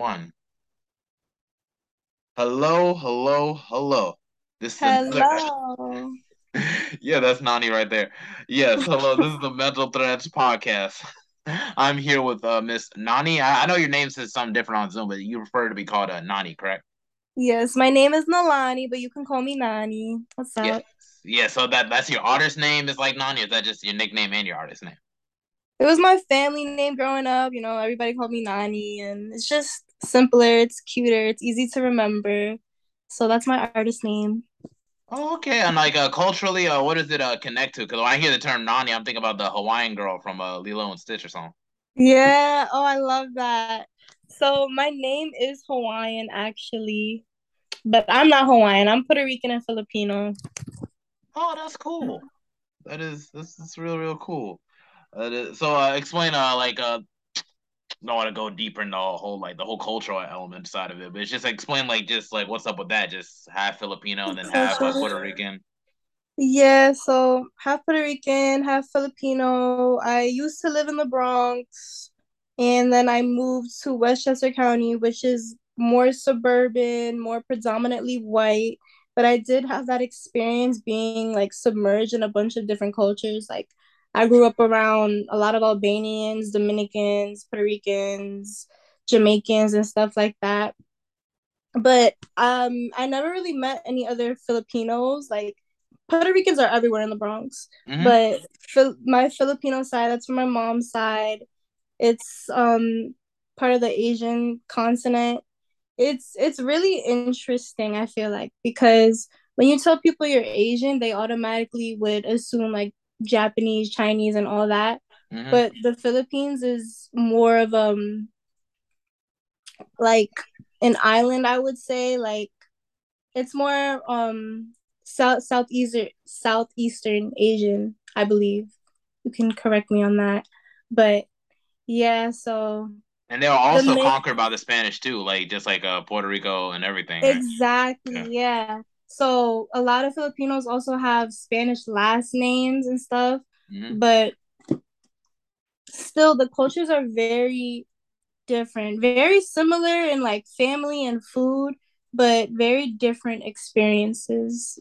One. Hello, hello, hello. This is hello. yeah, that's Nani right there. Yes, hello. this is the Mental Threads podcast. I'm here with uh, Miss Nani. I, I, know your name says something different on Zoom, but you prefer to be called uh, Nani, correct? Yes, my name is Nalani, but you can call me Nani. What's up? Yeah, yeah so that that's your artist name is like Nani, or is that just your nickname and your artist name? It was my family name growing up. You know, everybody called me Nani, and it's just simpler, it's cuter, it's easy to remember. So that's my artist name. Oh, okay. And like uh, culturally, uh, what does it uh, connect to? Because when I hear the term Nani, I'm thinking about the Hawaiian girl from uh, Lilo and Stitch or something. Yeah. Oh, I love that. So my name is Hawaiian actually, but I'm not Hawaiian. I'm Puerto Rican and Filipino. Oh, that's cool. That is that's, that's real real cool. Uh, so uh, explain uh like uh don't want to go deeper in the whole like the whole cultural element side of it, but it's just like, explain like just like what's up with that. Just half Filipino and then half uh, Puerto Rican. Yeah, so half Puerto Rican, half Filipino. I used to live in the Bronx, and then I moved to Westchester County, which is more suburban, more predominantly white. But I did have that experience being like submerged in a bunch of different cultures, like I grew up around a lot of Albanians, Dominicans, Puerto Ricans, Jamaicans, and stuff like that. But um, I never really met any other Filipinos. Like Puerto Ricans are everywhere in the Bronx, mm-hmm. but my Filipino side, that's from my mom's side. It's um part of the Asian continent. It's it's really interesting. I feel like because when you tell people you're Asian, they automatically would assume like Japanese, Chinese, and all that. Mm-hmm. But the Philippines is more of um like an island, I would say. Like it's more um south southeastern southeastern Asian, I believe. You can correct me on that. But yeah, so and they were also the conquered by the Spanish too, like just like uh Puerto Rico and everything. Right? Exactly, yeah. yeah. So a lot of Filipinos also have Spanish last names and stuff, mm-hmm. but still the cultures are very different, very similar in like family and food, but very different experiences.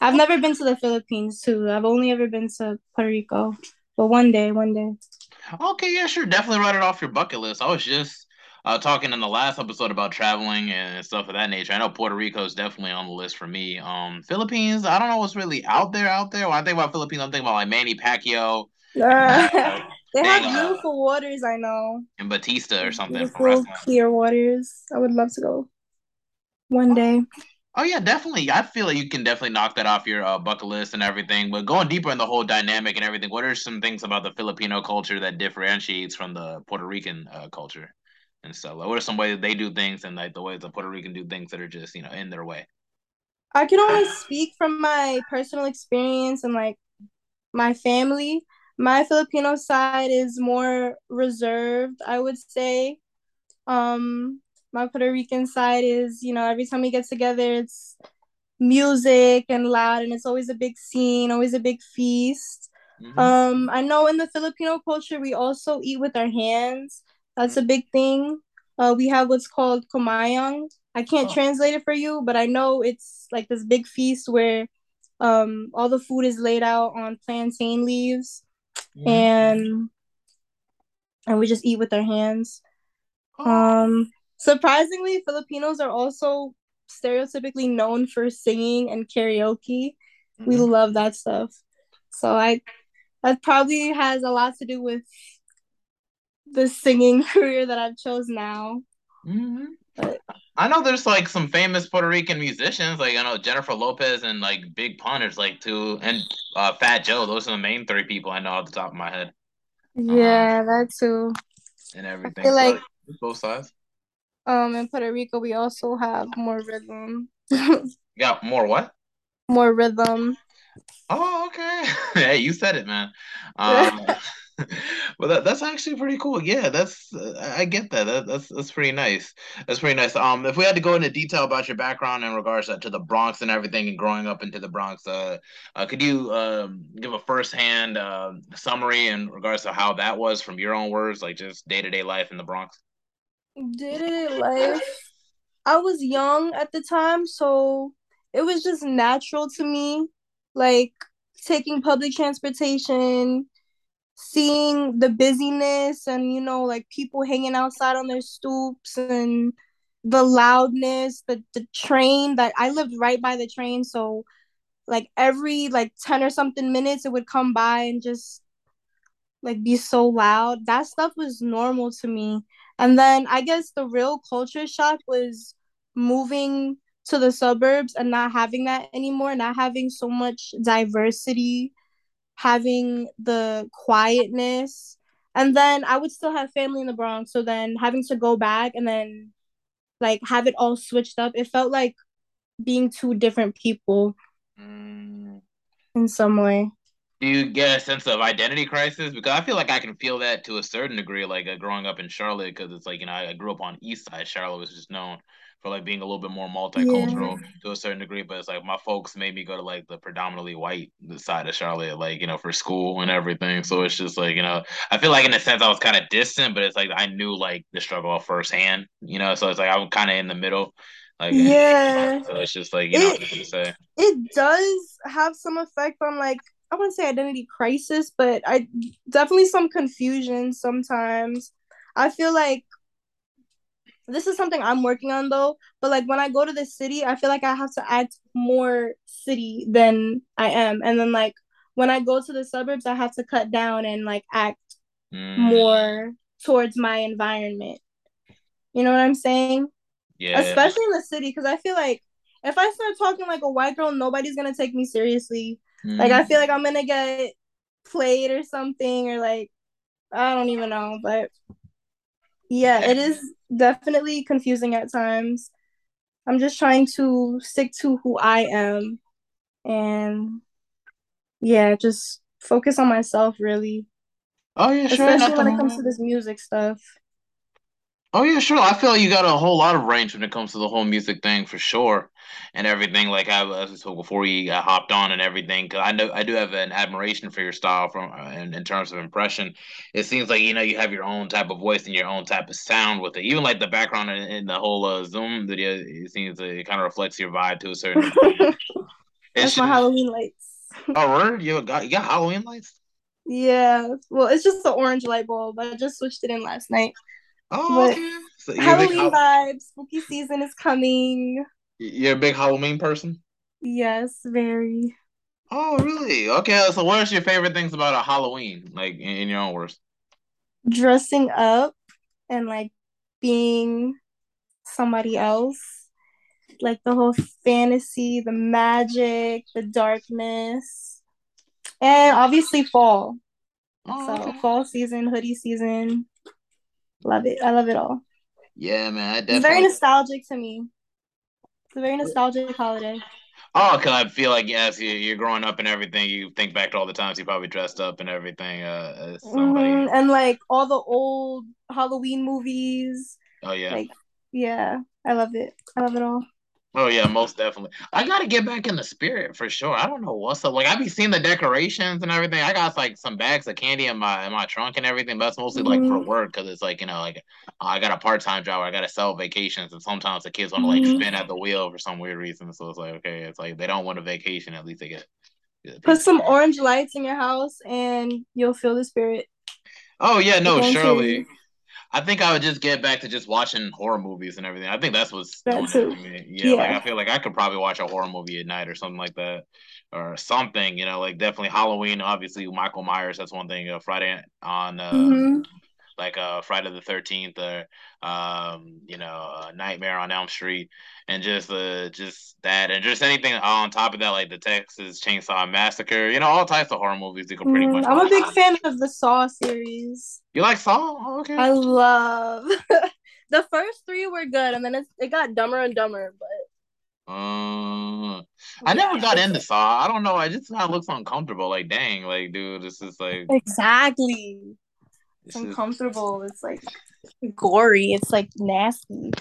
I've never been to the Philippines too. I've only ever been to Puerto Rico, but one day, one day. Okay, yeah, sure. Definitely write it off your bucket list. I was just uh, talking in the last episode about traveling and stuff of that nature. I know Puerto Rico is definitely on the list for me. Um, Philippines, I don't know what's really out there out there. When I think about Philippines, I'm thinking about like Manny Pacquiao. Uh, they have beautiful waters, I know. And Batista or something. Beautiful clear waters. I would love to go one day. Oh yeah, definitely. I feel like you can definitely knock that off your uh, bucket list and everything. But going deeper in the whole dynamic and everything, what are some things about the Filipino culture that differentiates from the Puerto Rican uh, culture? And stuff. Like, what are some ways they do things and like the ways the Puerto Rican do things that are just you know in their way? I can only speak from my personal experience and like my family. My Filipino side is more reserved, I would say. Um, my Puerto Rican side is, you know, every time we get together, it's music and loud, and it's always a big scene, always a big feast. Mm-hmm. Um, I know in the Filipino culture, we also eat with our hands. That's a big thing. Uh, we have what's called kamayan. I can't oh. translate it for you, but I know it's like this big feast where um, all the food is laid out on plantain leaves, mm-hmm. and and we just eat with our hands. Oh. Um, surprisingly, Filipinos are also stereotypically known for singing and karaoke. Mm-hmm. We love that stuff. So I that probably has a lot to do with the singing career that I've chose now. Mm-hmm. But, I know there's like some famous Puerto Rican musicians, like I know Jennifer Lopez and like Big Punners, like two, and uh, Fat Joe. Those are the main three people I know off the top of my head. Yeah, um, that too. And everything. Like both sides. Um, in Puerto Rico, we also have more rhythm. yeah, more what? More rhythm. Oh, okay. hey, you said it, man. Um, well, that, that's actually pretty cool. Yeah, that's uh, I get that. that. That's that's pretty nice. That's pretty nice. Um, if we had to go into detail about your background in regards to, to the Bronx and everything, and growing up into the Bronx, uh, uh could you um give a firsthand uh, summary in regards to how that was from your own words, like just day to day life in the Bronx? Day-to-day life. I was young at the time, so it was just natural to me, like taking public transportation, seeing the busyness and you know, like people hanging outside on their stoops and the loudness, the the train that I lived right by the train, so like every like 10 or something minutes it would come by and just like be so loud. That stuff was normal to me. And then I guess the real culture shock was moving to the suburbs and not having that anymore, not having so much diversity, having the quietness. And then I would still have family in the Bronx. So then having to go back and then like have it all switched up, it felt like being two different people Mm. in some way. Do you get a sense of identity crisis? Because I feel like I can feel that to a certain degree, like uh, growing up in Charlotte, because it's like, you know, I, I grew up on East Side. Charlotte was just known for like being a little bit more Yeah. multicultural to a certain degree, but it's like my folks made me go to like the predominantly white side of Charlotte, like, you know, for school and everything. So it's just like, you know, I feel like in a sense I was kind of distant, but it's like I knew like the struggle firsthand, you know, so it's like I'm kind of in the middle. Like, Yeah. so it's just like, you know, what It say. it does have some effect on like I wouldn't say identity crisis, but I definitely some confusion sometimes. I feel like this is something I'm working on though, but like when I go to the city, I feel like I have to act more city than I am. And then like when I go to the suburbs, I have to cut down and like act Mm, more towards my environment. You know what I'm saying? yeah. Especially in the city, because I feel like if I start talking like a white girl, nobody's gonna take me seriously. Like I feel Mm. like I'm gonna get played or something, or like I don't even know. But yeah, it is definitely confusing at times. I'm just trying to stick to who I am and yeah, just focus on myself really, Oh yeah, sure, especially when it comes to this music stuff. Oh yeah, sure. I feel like you got a whole lot of range when it comes to the whole music thing for sure, and everything. Like I was before you got hopped on and everything, because I know I do have an admiration for your style from uh, in, in terms of impression. It seems like you know you have your own type of voice and your own type of sound with it. Even like the background in, in the whole uh, Zoom video, it seems like it kind of reflects your vibe to a certain degree. It's That's my Halloween lights. oh word, you got you got Halloween lights. Yeah, well, it's just the orange light bulb. I just switched it in last night. Oh okay. So you're big Halloween vibes, spooky season is coming. you're a big Halloween person. Yes, very. Oh, really? Okay. So, what are your favorite things about a Halloween? Like in, in your own words. Dressing up and like being somebody else. Like the whole fantasy, the magic, the darkness. And obviously fall. Oh, So okay. fall season, hoodie season. Love it. I love it all. Yeah, man. I It's very nostalgic to me. It's a very nostalgic holiday. Oh, cause I feel like yes, you, you're growing up and everything. You think back to all the times you probably dressed up and everything. Uh, as somebody. hmm And like all the old Halloween movies. Oh yeah. Like, yeah, I love it. I love it all. Oh yeah, most definitely. I gotta get back in the spirit for sure. I don't know what's up. Like I be seeing the decorations and everything. I got like some bags of candy in my in my trunk and everything, but that's mostly like for hmm work because it's like you know like I got a part time job. Where I gotta sell vacations, and sometimes the kids want to like hmm spin at the wheel for some weird reason. So it's like okay, it's like they don't want a vacation. At least they get, get Put some orange lights in your house and you'll feel the spirit. Oh yeah, no, surely. I think I would just get back to just watching horror movies and everything. I think that's what's That doing it for me. Yeah, like I feel like I could probably watch a horror movie at night or something like that, or something. You know, like definitely Halloween. Obviously, Michael Myers. That's one thing. Uh, Friday on uh hmm like uh Friday the Thirteenth or um you know uh, Nightmare on Elm Street and just uh just that and just anything on top of that like the Texas Chainsaw Massacre. You know, all types of horror movies you could pretty hmm much I'm a big fan of the Saw series. You like Saw? Oh, okay. I love the first three were good, and then it's, it got dumber and dumber. But Uh, I never got into Saw. I don't know. I just kind of looks uncomfortable. Like, dang, like, dude, this is like, exactly. It's is. uncomfortable. It's like gory. It's like nasty.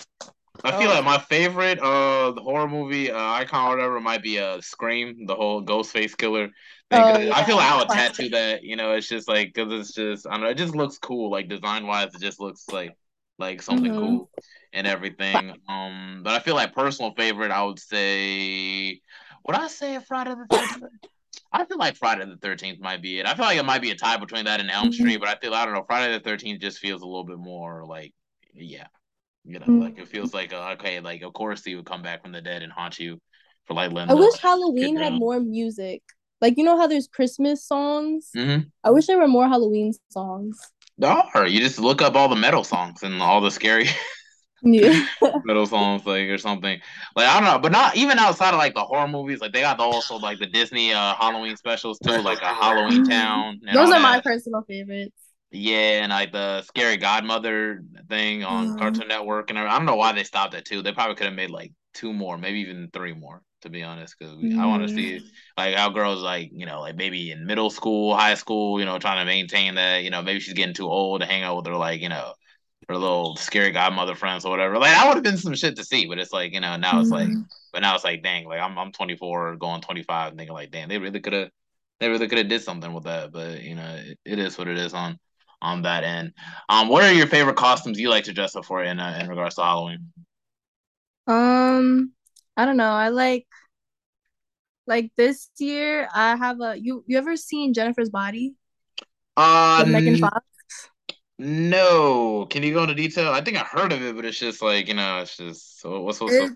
I feel Oh, like my favorite uh horror movie uh, icon or whatever might be uh Scream, the whole Ghostface killer thing. oh 'Cause I feel like I would tattoo that. You know, it's just like because it's just I don't know. It just looks cool. Like design wise, it just looks like. like something mm-hmm. cool and everything. Um, but I feel like personal favorite, I would say, would I say Friday the Thirteenth? I feel like Friday the Thirteenth might be it. I feel like it might be a tie between that and Elm mm-hmm. Street, but I feel I don't know. Friday the Thirteenth just feels a little bit more like, yeah, you know, mm-hmm. like it feels like uh, okay, like of course he would come back from the dead and haunt you for like. I wish Halloween had more music. Like you know how there's Christmas songs. Mm-hmm. I wish there were more Halloween songs. There are. You just look up all the metal songs and all the scary. yeah metal songs like or something like i don't know but not even outside of like the horror movies like they got the, also like the disney uh halloween specials too like a halloween town those are that. my personal favorites yeah and like the scary godmother thing on mm. cartoon network and i don't know why they stopped at two they probably could have made like two more maybe even three more to be honest because mm. i want to see like how girls like you know like maybe in middle school high school you know trying to maintain that you know maybe she's getting too old to hang out with her like you know her little scary godmother friends or whatever. Like that would have been some shit to see, but it's like you know now mm-hmm. it's like, mm-hmm. but now it's like dang, like I'm I'm 24 going 25, and thinking like damn, they really could have they really could have did something with that, but you know it, it is what it is on on that end. Um, what are your favorite costumes you like to dress up for in uh, in regards to Halloween? Um, I don't know. I like like this year. I have a you. You ever seen Jennifer's Body? Uh, Megan Fox. No, can you go into detail? I think I heard of it, but it's just like you know, it's just so what's what's. It's,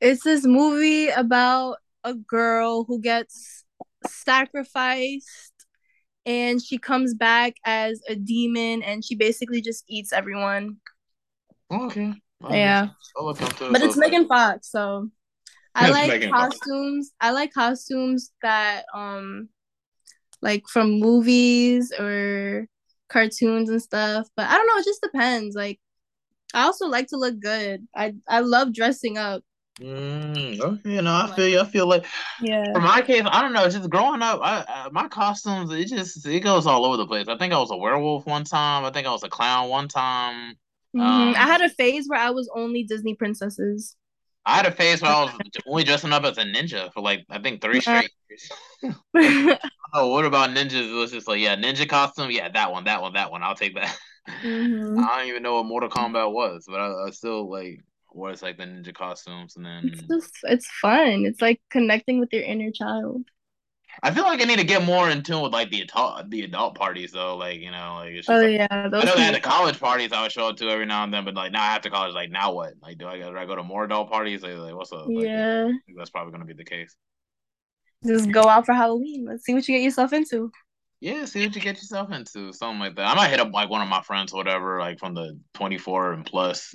it's this movie about a girl who gets sacrificed and she comes back as a demon and she basically just eats everyone. Oh, okay. yeah. but it's Megan Fox, so I like Megan costumes. Fox. I like costumes that um like from movies or cartoons and stuff. But I don't know, it just depends. Like I also like to look good. I I love dressing up. Mm, okay, you know, I feel you. I feel like, yeah. For my case, I don't know. Just growing up, I, I, my costumes it just it goes all over the place. I think I was a werewolf one time. I think I was a clown one time. Mm-hmm. Um, I had a phase where I was only Disney princesses. I had a phase where I was only dressing up as a ninja for like I think three straight years. oh, what about ninjas? It was just like, yeah, ninja costume, yeah, that one, that one, that one. I'll take that. Mm-hmm. I don't even know what Mortal Kombat was, but I, I still like was like the ninja costumes, and then it's just it's fun. It's like connecting with your inner child. I feel like I need to get more in tune with like the adult the adult parties though. Like you know, like it's just, oh like, yeah, I know they had the college parties I would show up to every now and then, but like now after college, like now what? Like do I, do I go to more adult parties? Like, like what's up? Like, yeah, that's probably gonna be the case. Just go out for Halloween. Let's see what you get yourself into. Yeah, see what you get yourself into, something like that. I might hit up like one of my friends or whatever, like from the twenty four and plus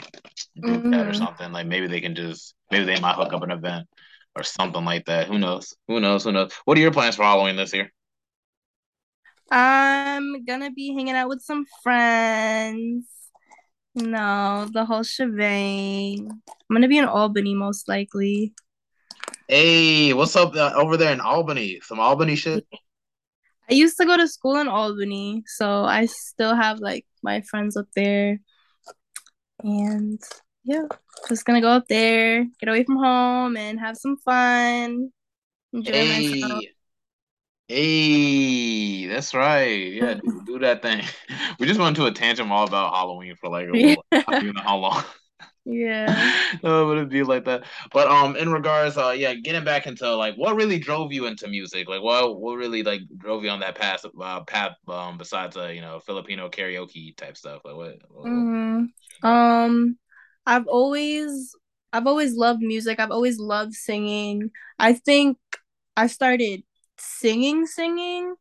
group mm-hmm. or something. Like maybe they can just maybe they might hook up an event or something like that. Who knows? Who knows? Who knows? What are your plans for Halloween this year? I'm gonna be hanging out with some friends. No, the whole shebang. I'm gonna be in Albany most likely. Hey, what's up uh, over there in Albany? Some Albany shit. I used to go to school in Albany, so I still have like my friends up there. And yeah, just gonna go up there, get away from home, and have some fun. Enjoy hey. myself. Hey, that's right. Yeah, do, do, that thing. We just went to a tangent all about Halloween for like a little, yeah. I don't know how long. Yeah. no, but it'd be like that. But um, in regards, uh, yeah, getting back into like what really drove you into music, like what what really like drove you on that path, uh, path um, besides uh, you know, Filipino karaoke type stuff, like what? what mm-hmm. Um, I've always I've always loved music. I've always loved singing. I think I started singing singing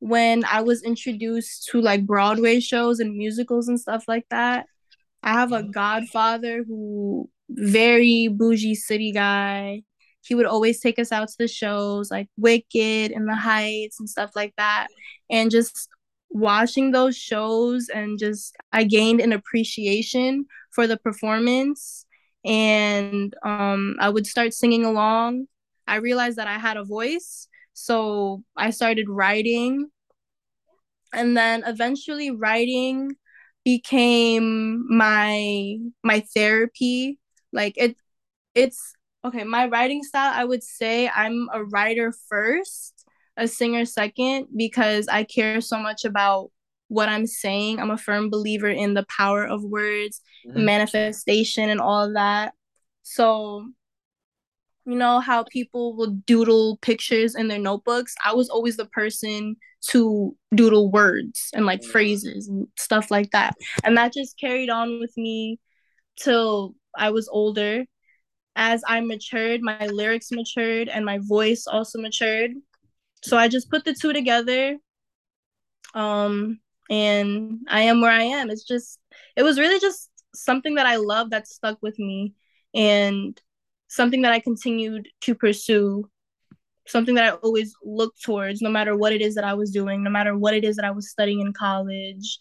when I was introduced to like Broadway shows and musicals and stuff like that. I have a mm-hmm. godfather who very bougie city guy. He would always take us out to the shows like Wicked and the Heights and stuff like that. And just watching those shows and just I gained an appreciation for the performance and um, I would start singing along. I realized that I had a voice, so I started writing. And then eventually writing became my my therapy. Like it it's okay, my writing style, I would say I'm a writer first, a singer second because I care so much about what I'm saying. I'm a firm believer in the power of words, mm-hmm. manifestation, and all of that. So, you know how people will doodle pictures in their notebooks? I was always the person to doodle words and like mm-hmm. phrases and stuff like that. And that just carried on with me till I was older. As I matured, my lyrics matured and my voice also matured. So I just put the two together. Um, and I am where I am. It's just, it was really just something that I love that stuck with me and something that I continued to pursue, something that I always looked towards, no matter what it is that I was doing, no matter what it is that I was studying in college.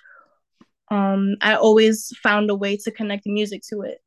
Um, I always found a way to connect music to it.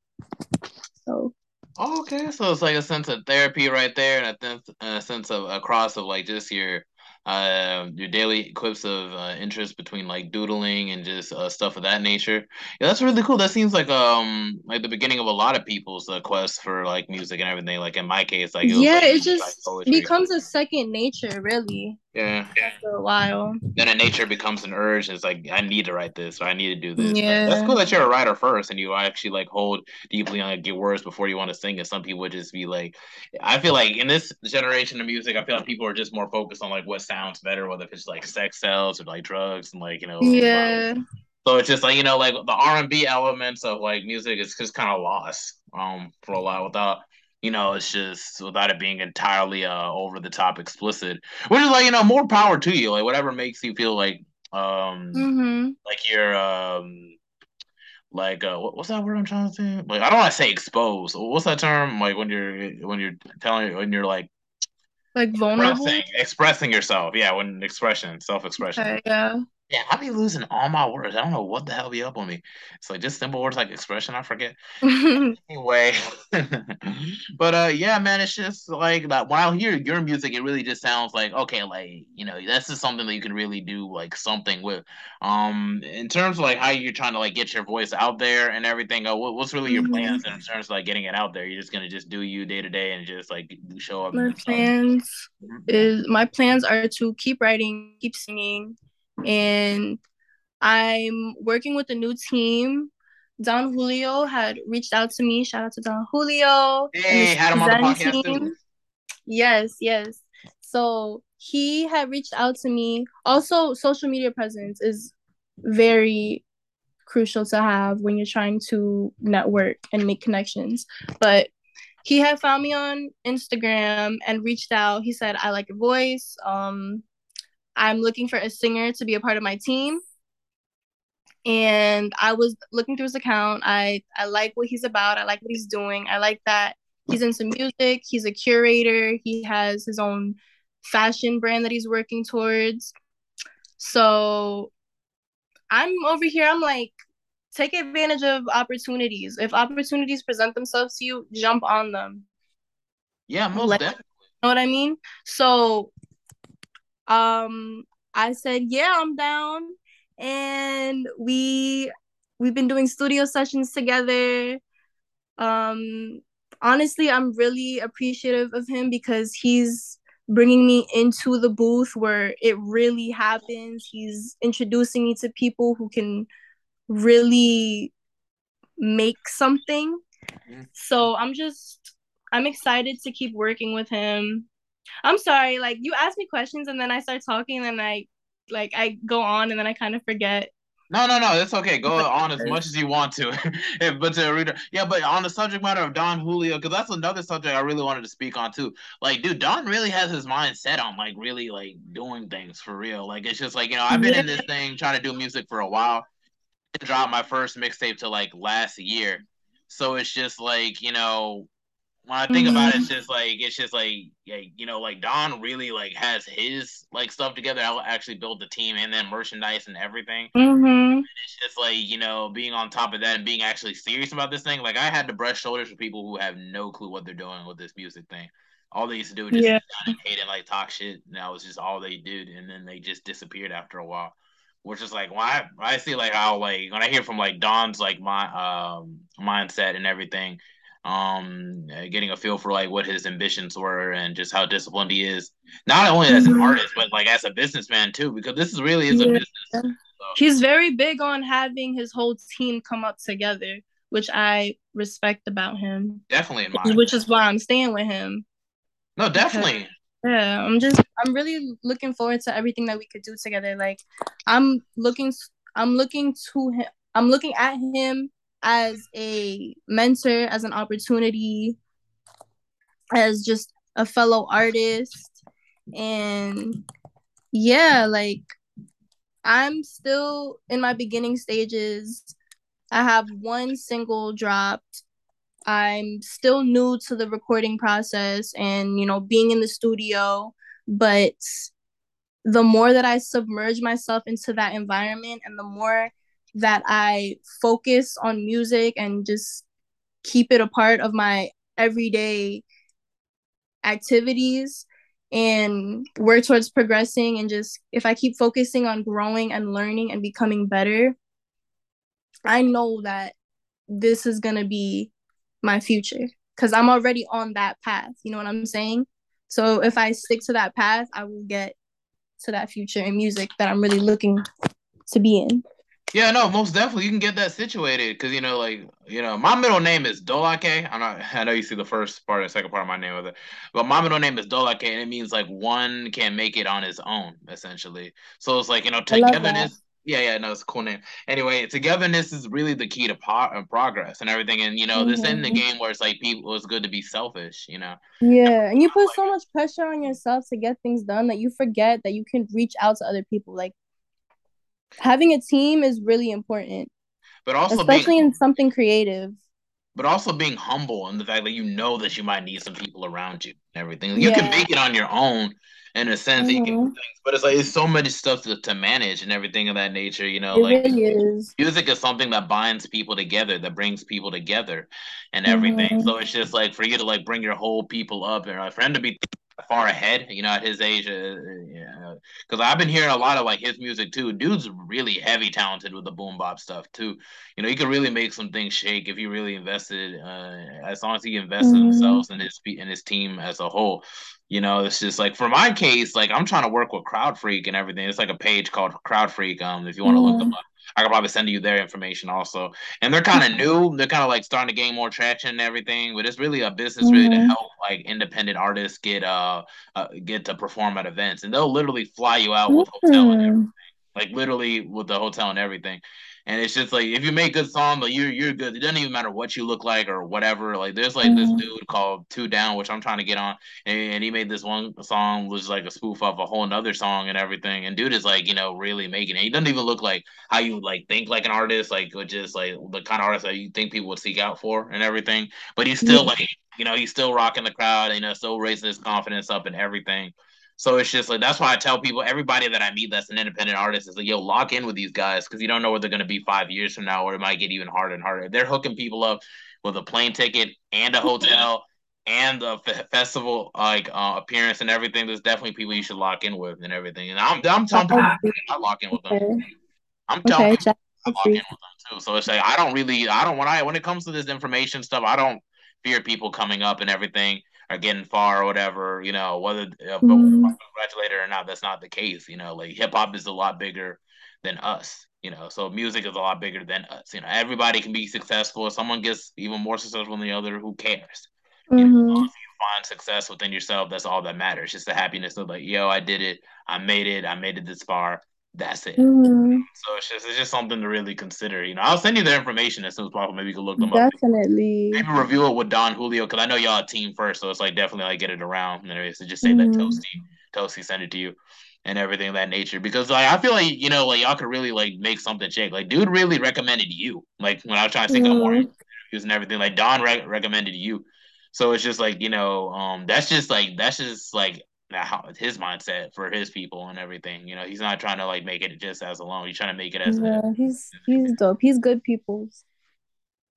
So. Oh, okay, so it's like a sense of therapy right there, and a, sense, a sense of a cross of like just your uh, your daily quips of uh, interest between like doodling and just uh, stuff of that nature. Yeah, that's really cool. That seems like um like the beginning of a lot of people's uh, quest for like music and everything. Like in my case, like it yeah, like, it just like becomes a second nature, really. Yeah. After a while. Then a nature becomes an urge. It's like I need to write this or I need to do this. Yeah. Like, that's cool that you're a writer first and you actually like hold deeply on like, your words before you want to sing. And some people would just be like, I feel like in this generation of music, I feel like people are just more focused on like what sounds better, whether it's like sex sells or like drugs and like you know. Yeah. So it's just like you know, like the R and B elements of like music is just kind of lost um for a while without you know, it's just without it being entirely uh over the top explicit. Which is like, you know, more power to you. Like whatever makes you feel like um mm-hmm. like you're um like uh what, what's that word I'm trying to say? Like I don't want to say exposed. What's that term? Like when you're when you're telling when you're like like vulnerable expressing, expressing yourself. Yeah, when expression, self expression. Okay, yeah. Yeah, I be losing all my words. I don't know what the hell be up on me. It's like just simple words like expression. I forget. anyway, but uh, yeah, man, it's just like that. When I hear your music, it really just sounds like okay, like you know, this is something that you can really do like something with. Um, in terms of like how you're trying to like get your voice out there and everything. Uh, what, what's really your mm-hmm. plans in terms of like getting it out there? You're just gonna just do you day to day and just like show up. My plans mm-hmm. is my plans are to keep writing, keep singing and I'm working with a new team. Don Julio had reached out to me. Shout out to Don Julio. Hey, had him on the podcast too. Yes, yes. So he had reached out to me. Also, social media presence is very crucial to have when you're trying to network and make connections. But he had found me on Instagram and reached out. He said, I like your voice. Um, I'm looking for a singer to be a part of my team. And I was looking through his account. I I like what he's about. I like what he's doing. I like that he's into music. He's a curator. He has his own fashion brand that he's working towards. So I'm over here. I'm like, take advantage of opportunities. If opportunities present themselves to you, jump on them. Yeah, most like, definitely. You know what I mean? So um I said, "Yeah, I'm down." And we we've been doing studio sessions together. Um honestly, I'm really appreciative of him because he's bringing me into the booth where it really happens. He's introducing me to people who can really make something. So I'm just I'm excited to keep working with him. I'm sorry. Like you ask me questions and then I start talking and then I like I go on and then I kind of forget. No, no, no. That's okay. Go on as much as you want to. but to a reader, yeah. But on the subject matter of Don Julio, because that's another subject I really wanted to speak on too. Like, dude, Don really has his mind set on like really like doing things for real. Like, it's just like you know, I've been in this thing trying to do music for a while. I dropped my first mixtape to like last year, so it's just like you know, when I think mm-hmm. about it, it's mm-hmm. just like it's just like yeah, you know, like Don really like has his like stuff together. I will actually build the team and then merchandise and everything. Mm-hmm. And it's just like you know, being on top of that and being actually serious about this thing. Like I had to brush shoulders with people who have no clue what they're doing with this music thing. All they used to do was just yeah. hate and like talk shit. And that was just all they did, and then they just disappeared after a while. Which is like why I, I see like how like when I hear from like Don's like my um mindset and everything um getting a feel for like what his ambitions were and just how disciplined he is not only as an mm-hmm. artist but like as a businessman too because this is really is a business he's very big on having his whole team come up together, which I respect about him. Definitely, which is why I'm staying with him. No, definitely. Because, yeah, I'm just I'm really looking forward to everything that we could do together. Like, I'm looking I'm looking to him. I'm looking at him as a mentor, as an opportunity, as just a fellow artist, and yeah, like I'm still in my beginning stages. I have one single dropped. I'm still new to the recording process and, you know, being in the studio. But the more that I submerge myself into that environment and the more that I focus on music and just keep it a part of my everyday activities, and work towards progressing and just if I keep focusing on growing and learning and becoming better, I know that this is going to be my future cuz I'm already on that path, you know what I'm saying? So if I stick to that path, I will get to that future in music that I'm really looking to be in. Yeah, no, most definitely you can get that situated because you know, like you know, my middle name is Dolake. I'm not. I know you see the first part and second part of my name with it, but my middle name is Dolake, and it means like one can make it on his own, essentially. So it's like you know, togetherness. Yeah, yeah, no, it's a cool name. Anyway, togetherness is really the key to po- uh, progress and everything. And you know, mm-hmm. this in the game where it's like people, it's good to be selfish. You know. Yeah, and you put so much pressure on yourself to get things done that you forget that you can reach out to other people. Like having a team is really important. But also especially being, in something creative. But also being humble and the fact that you know that you might need some people around you and everything. You yeah. can make it on your own in a sense mm-hmm. you can do things, but it's like it's so much stuff to, to manage and everything of that nature, you know. It like really music is something that binds people together, that brings people together and everything. Mm-hmm. So it's just like for you to like bring your whole people up and like, for him to be far ahead, you know, at his age. Uh, yeah, because I've been hearing a lot of like his music too. Dude's really heavy talented with the boom bop stuff too. You know, he could really make some things shake if he really invested. Uh, as long as he invested mm-hmm. himself and his and his team as a whole. You know, it's just like for my case, like I'm trying to work with Crowd Freak and everything. It's like a page called Crowd Freak. Um, if you want to mm-hmm. look them up. I could probably send you their information also. And they're kind of new. They're kind of like starting to gain more traction and everything. But it's really a business mm-hmm. really to mm-hmm. help like independent artists get uh, uh, get to perform at events. And they'll literally fly you out with hotel and mm-hmm. everything. Like literally with the hotel and everything. And it's just like if you make good songs, like you're you're good. It doesn't even matter what you look like or whatever. Like there's like mm-hmm. this dude called Two Down, which I'm trying to get on, and, and, he made this one song was like a spoof of a whole another song and everything. And dude is like you know really making it. He doesn't even look like how you like think like an artist, like just like the kind of artist that you think people would seek out for and everything. But he's still mm-hmm. like you know he's still rocking the crowd, you know, still raising his confidence up and everything. So it's just like that's why I tell people, everybody that I meet that's an independent artist is like, yo, lock in with these guys because you don't know where they're gonna be five years from now, or it might get even harder and harder. They're hooking people up with a plane ticket and a hotel and a f- festival like uh, appearance and everything. There's definitely people you should lock in with and everything. And I'm I'm telling people I lock in with them. I'm telling okay, I lock in with them too. So it's like I don't really I don't when I when it comes to this information stuff, I don't fear people coming up and everything are getting far or whatever, you know, whether uh, mm-hmm. congratulated or not, that's not the case. You know, like hip hop is a lot bigger than us. You know, so music is a lot bigger than us. You know, everybody can be successful. If someone gets even more successful than the other, who cares? Mm-hmm. You know, mm-hmm. if you find success within yourself, that's all that matters. Just the happiness of like, yo, I did it. I made it. I made it this far. That's it. Mm-hmm. So it's just it's just something to really consider. You know, I'll send you the information as soon as possible. Maybe you can look them definitely. up. Definitely. Maybe review it with Don Julio because I know y'all a team first, so it's like definitely like get it around. And so just say mm-hmm. that Toasty Toasty send it to you and everything of that nature because like I feel like you know like y'all could really like make something shake. Like dude really recommended you. Like when I was trying to think mm-hmm. of more interviews and everything, like Don re- recommended you. So it's just like you know, um, that's just like that's just like how his mindset for his people and everything. You know, he's not trying to like make it just as alone. He's trying to make it as yeah. he's he's dope. He's good people.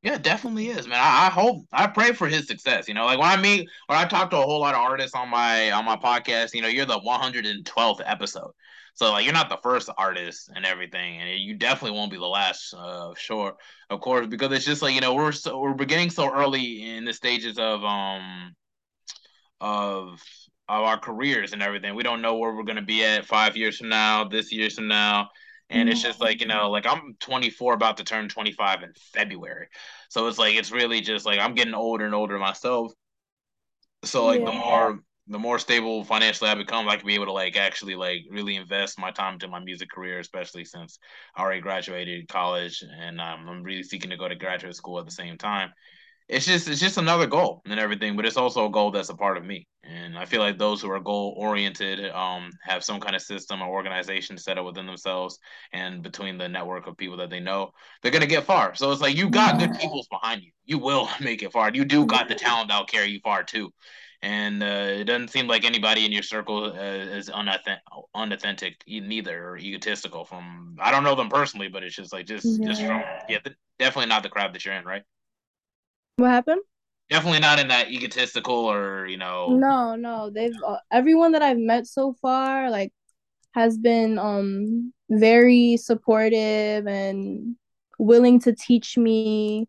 Yeah, definitely is, man. I, I, hope I pray for his success. You know, like when I meet when I talk to a whole lot of artists on my on my podcast, you know, you're the 112th episode. So like you're not the first artist and everything, and you definitely won't be the last, uh, sure, of course, because it's just like you know we're so we're beginning so early in the stages of um of of our careers and everything. We don't know where we're going to be at five years from now, this years from now, And it's just like, you know, like I'm 24, about to turn 25 in February. So it's like, it's really just like I'm getting older and older myself. So like yeah. the more the more stable financially I become, I can be able to like actually like really invest my time into my music career, especially since I already graduated college and um, I'm really seeking to go to graduate school at the same time it's just it's just another goal and everything, but it's also a goal that's a part of me. And I feel like those who are goal oriented um, have some kind of system or organization set up within themselves and between the network of people that they know, they're gonna get far. So it's like you got good people behind you. You will make it far. You do got the talent that'll carry you far too. And uh, it doesn't seem like anybody in your circle uh, is unauthentic, unauthentic neither or egotistical. From I don't know them personally, but it's just like just yeah. just from yeah, definitely not the crowd that you're in, right? What happened? Definitely not in that egotistical or you know. No, no. They've uh, everyone that I've met so far like has been um very supportive and willing to teach me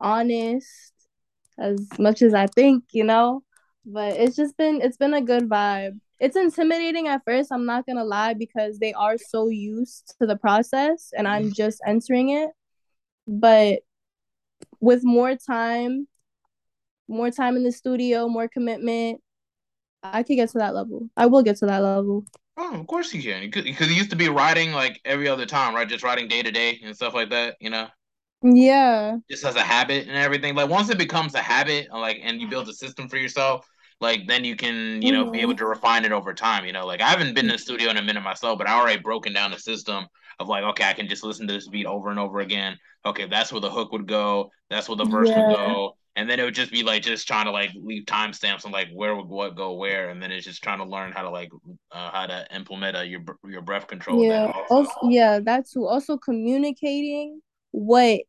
honest as much as I think, you know. But it's just been it's been a good vibe. It's intimidating at first, I'm not gonna lie, because they are so used to the process and I'm just entering it. But with more time, more time in the studio, more commitment, I could get to that level. I will get to that level. Oh, of course you can. Because you used to be writing like every other time, right? Just writing day to day and stuff like that, you know? Yeah. Just as a habit and everything. Like once it becomes a habit, like, and you build a system for yourself, like then you can, you know, mm-hmm. be able to refine it over time. You know, like I haven't been in the studio in a minute myself, but I already broken down the system of like, okay, I can just listen to this beat over and over again. Okay, that's where the hook would go. That's where the verse yeah. would go. And then it would just be like just trying to like leave timestamps on like where would what go where, and then it's just trying to learn how to like uh, how to implement a, your your breath control. Yeah, also. also yeah, that too. Also communicating what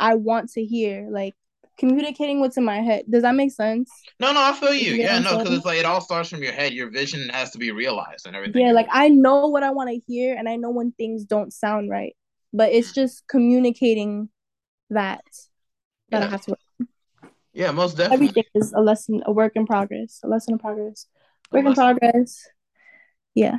I want to hear, like communicating what's in my head. Does that make sense? No, no, I feel you. you yeah, no, because it's like it all starts from your head. Your vision has to be realized and everything. Yeah, like I know what I want to hear, and I know when things don't sound right, but it's mm. just communicating that that yeah. I have to. Work. Yeah, most definitely. Everything is a lesson, a work in progress, a lesson in progress, work in progress. Yeah.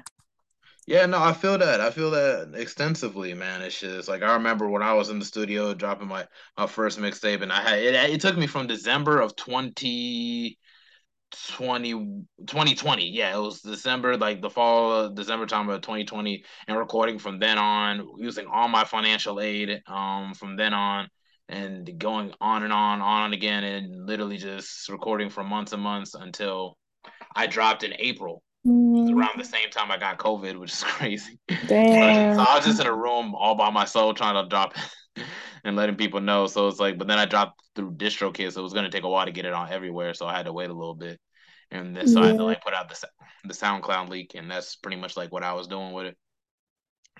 Yeah, no, I feel that. I feel that extensively, man. It's just like I remember when I was in the studio dropping my my first mixtape, and I had it. It took me from December of 20, 20, 2020. Yeah, it was December, like the fall, December time of 2020, and recording from then on, using all my financial aid um from then on, and going on and on, on and again, and literally just recording for months and months until I dropped in April Mm. around the same time I got COVID, which is crazy. Damn. so I was just in a room all by myself trying to drop and letting people know. So it's like, but then I dropped through DistroKid, so it was gonna take a while to get it on everywhere. So I had to wait a little bit, and then, so yeah. I had to like put out the the SoundCloud leak, and that's pretty much like what I was doing with it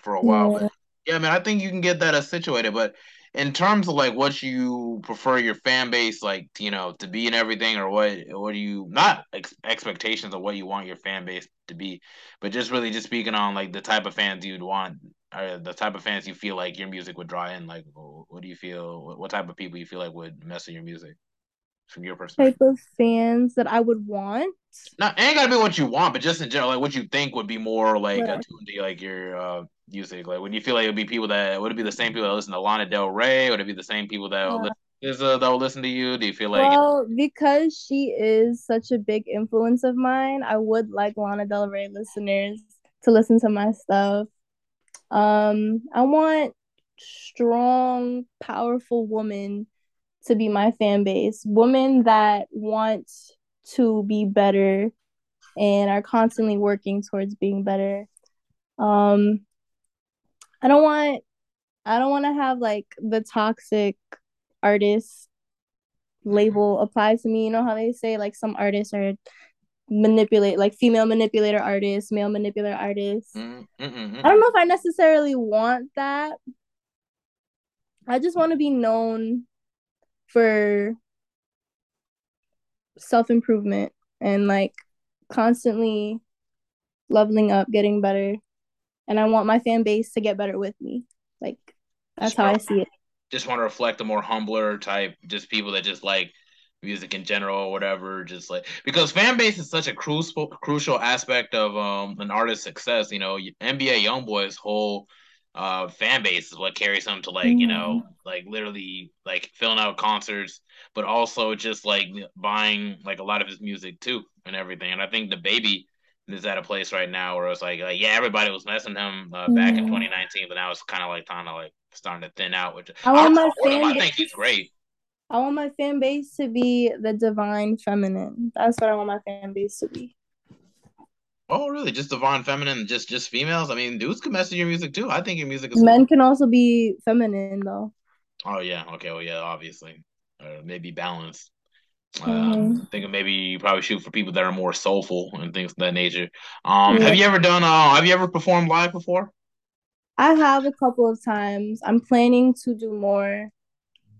for a while. Yeah. But yeah, man, I think you can get that situated, but in terms of like what you prefer your fan base like you know to be and everything or what what do you not ex- expectations of what you want your fan base to be but just really just speaking on like the type of fans you'd want or the type of fans you feel like your music would draw in like what do you feel what, what type of people you feel like would mess with your music from your perspective type of fans that i would want not ain't gotta be what you want but just in general like what you think would be more like yeah. attuned to like your uh music? Like, would you feel like it would be people that would it be the same people that listen to Lana Del Rey? Would it be the same people that will, listen, uh, that will listen to you? Do you feel like? Well, because she is such a big influence of mine, I would like Lana Del Rey listeners to listen to my stuff. Um, I want strong, powerful women to be my fan base. Women that want to be better and are constantly working towards being better. Um, I don't want I don't want to have like the toxic artist label applied to me. You know how they say like some artists are manipulate like female manipulator artists, male manipulator artists. Mm-hmm. I don't know if I necessarily want that. I just want to be known for self improvement and like constantly leveling up, getting better and I want my fan base to get better with me. Like that's just how I see it. Just want to reflect a more humbler type, just people that just like music in general or whatever. Just like because fan base is such a crucial crucial aspect of um an artist's success. You know, NBA YoungBoy's whole uh fan base is what carries him to like, mm-hmm. you know, mm-hmm. like literally like filling out concerts, but also just like buying like a lot of his music too and everything. And I think DaBaby is at a place right now where it's like, like yeah, everybody was messing him uh, back mm-hmm. in 2019, but now it's kind of like kind of like starting to thin out. Which I, want my fan I think he's great. I want my fan base to be the divine feminine. That's what I want my fan base to be. Oh, really? Just divine feminine, just just females? I mean, dudes can mess with your music too. I think your music is men cool. can also be feminine though. Oh yeah, okay, well yeah, obviously, maybe balanced. Um, mm-hmm. I think maybe you probably shoot for people that are more soulful and things of that nature. Um, yeah. have you ever done? Uh, have you ever performed live before? I have a couple of times. I'm planning to do more.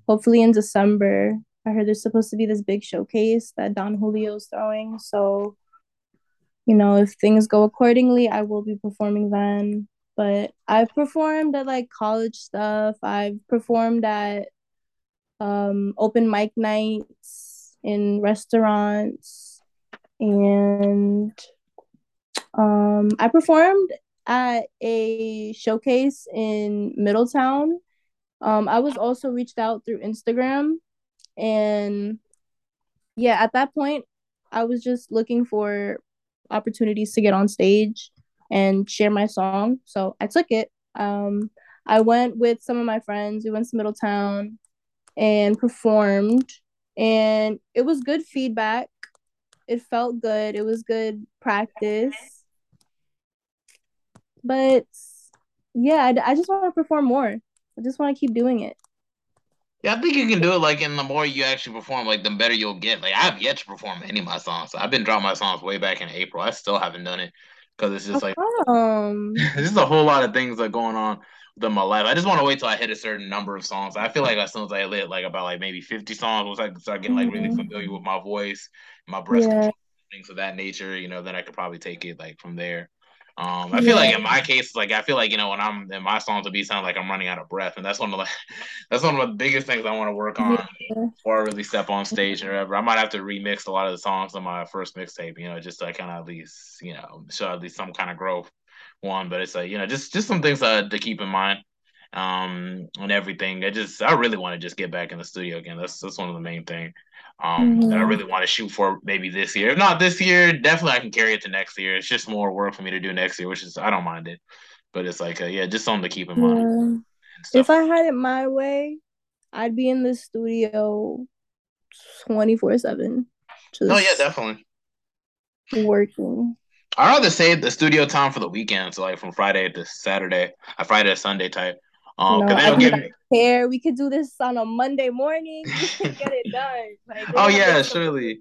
Hopefully in December. I heard there's supposed to be this big showcase that Don Julio's throwing. So you know, if things go accordingly, I will be performing then. But I've performed at like college stuff. I've performed at um, open mic nights in restaurants, and um, I performed at a showcase in Middletown. Um, I was also reached out through Instagram, and yeah, at that point, I was just looking for opportunities to get on stage and share my song. So I took it. Um, I went with some of my friends. We went to Middletown and performed, and it was good feedback. It felt good. It was good practice. But yeah, I, I just want to perform more. I just want to keep doing it. Yeah, I think you can do it. Like, and the more you actually perform, like, the better you'll get. Like, I've yet to perform any of my songs. I've been dropping my songs way back in April. I still haven't done it because it's just like um, there's just a whole lot of things that going on within my life. I just want to wait till I hit a certain number of songs. I feel like as soon as I hit like about like maybe 50 songs, once I start getting like really mm-hmm. familiar with my voice, my breath yeah. control, things of that nature, you know, then I could probably take it like from there. Um, I feel yeah. like in my case, like I feel like you know when I'm in my songs will be sound like I'm running out of breath, and that's one of the that's one of the biggest things I want to work on yeah. before I really step on stage or whatever. I might have to remix a lot of the songs on my first mixtape, you know, just to kind of at least you know show at least some kind of growth. One, but it's like you know just just some things uh, to keep in mind um and everything. I just I really want to just get back in the studio again. That's that's one of the main thing um, mm-hmm. that I really want to shoot for maybe this year. If not this year, definitely I can carry it to next year. It's just more work for me to do next year, which is I don't mind it, but it's like uh, yeah, just something to keep in mind. If I had it my way, I'd be in the studio twenty four seven. Oh yeah, definitely working. I'd rather save the studio time for the weekend, so like from Friday to Saturday, a Friday to Sunday type. Um, no, I don't care. We could do this on a Monday morning. get it done. Like, oh yeah, surely.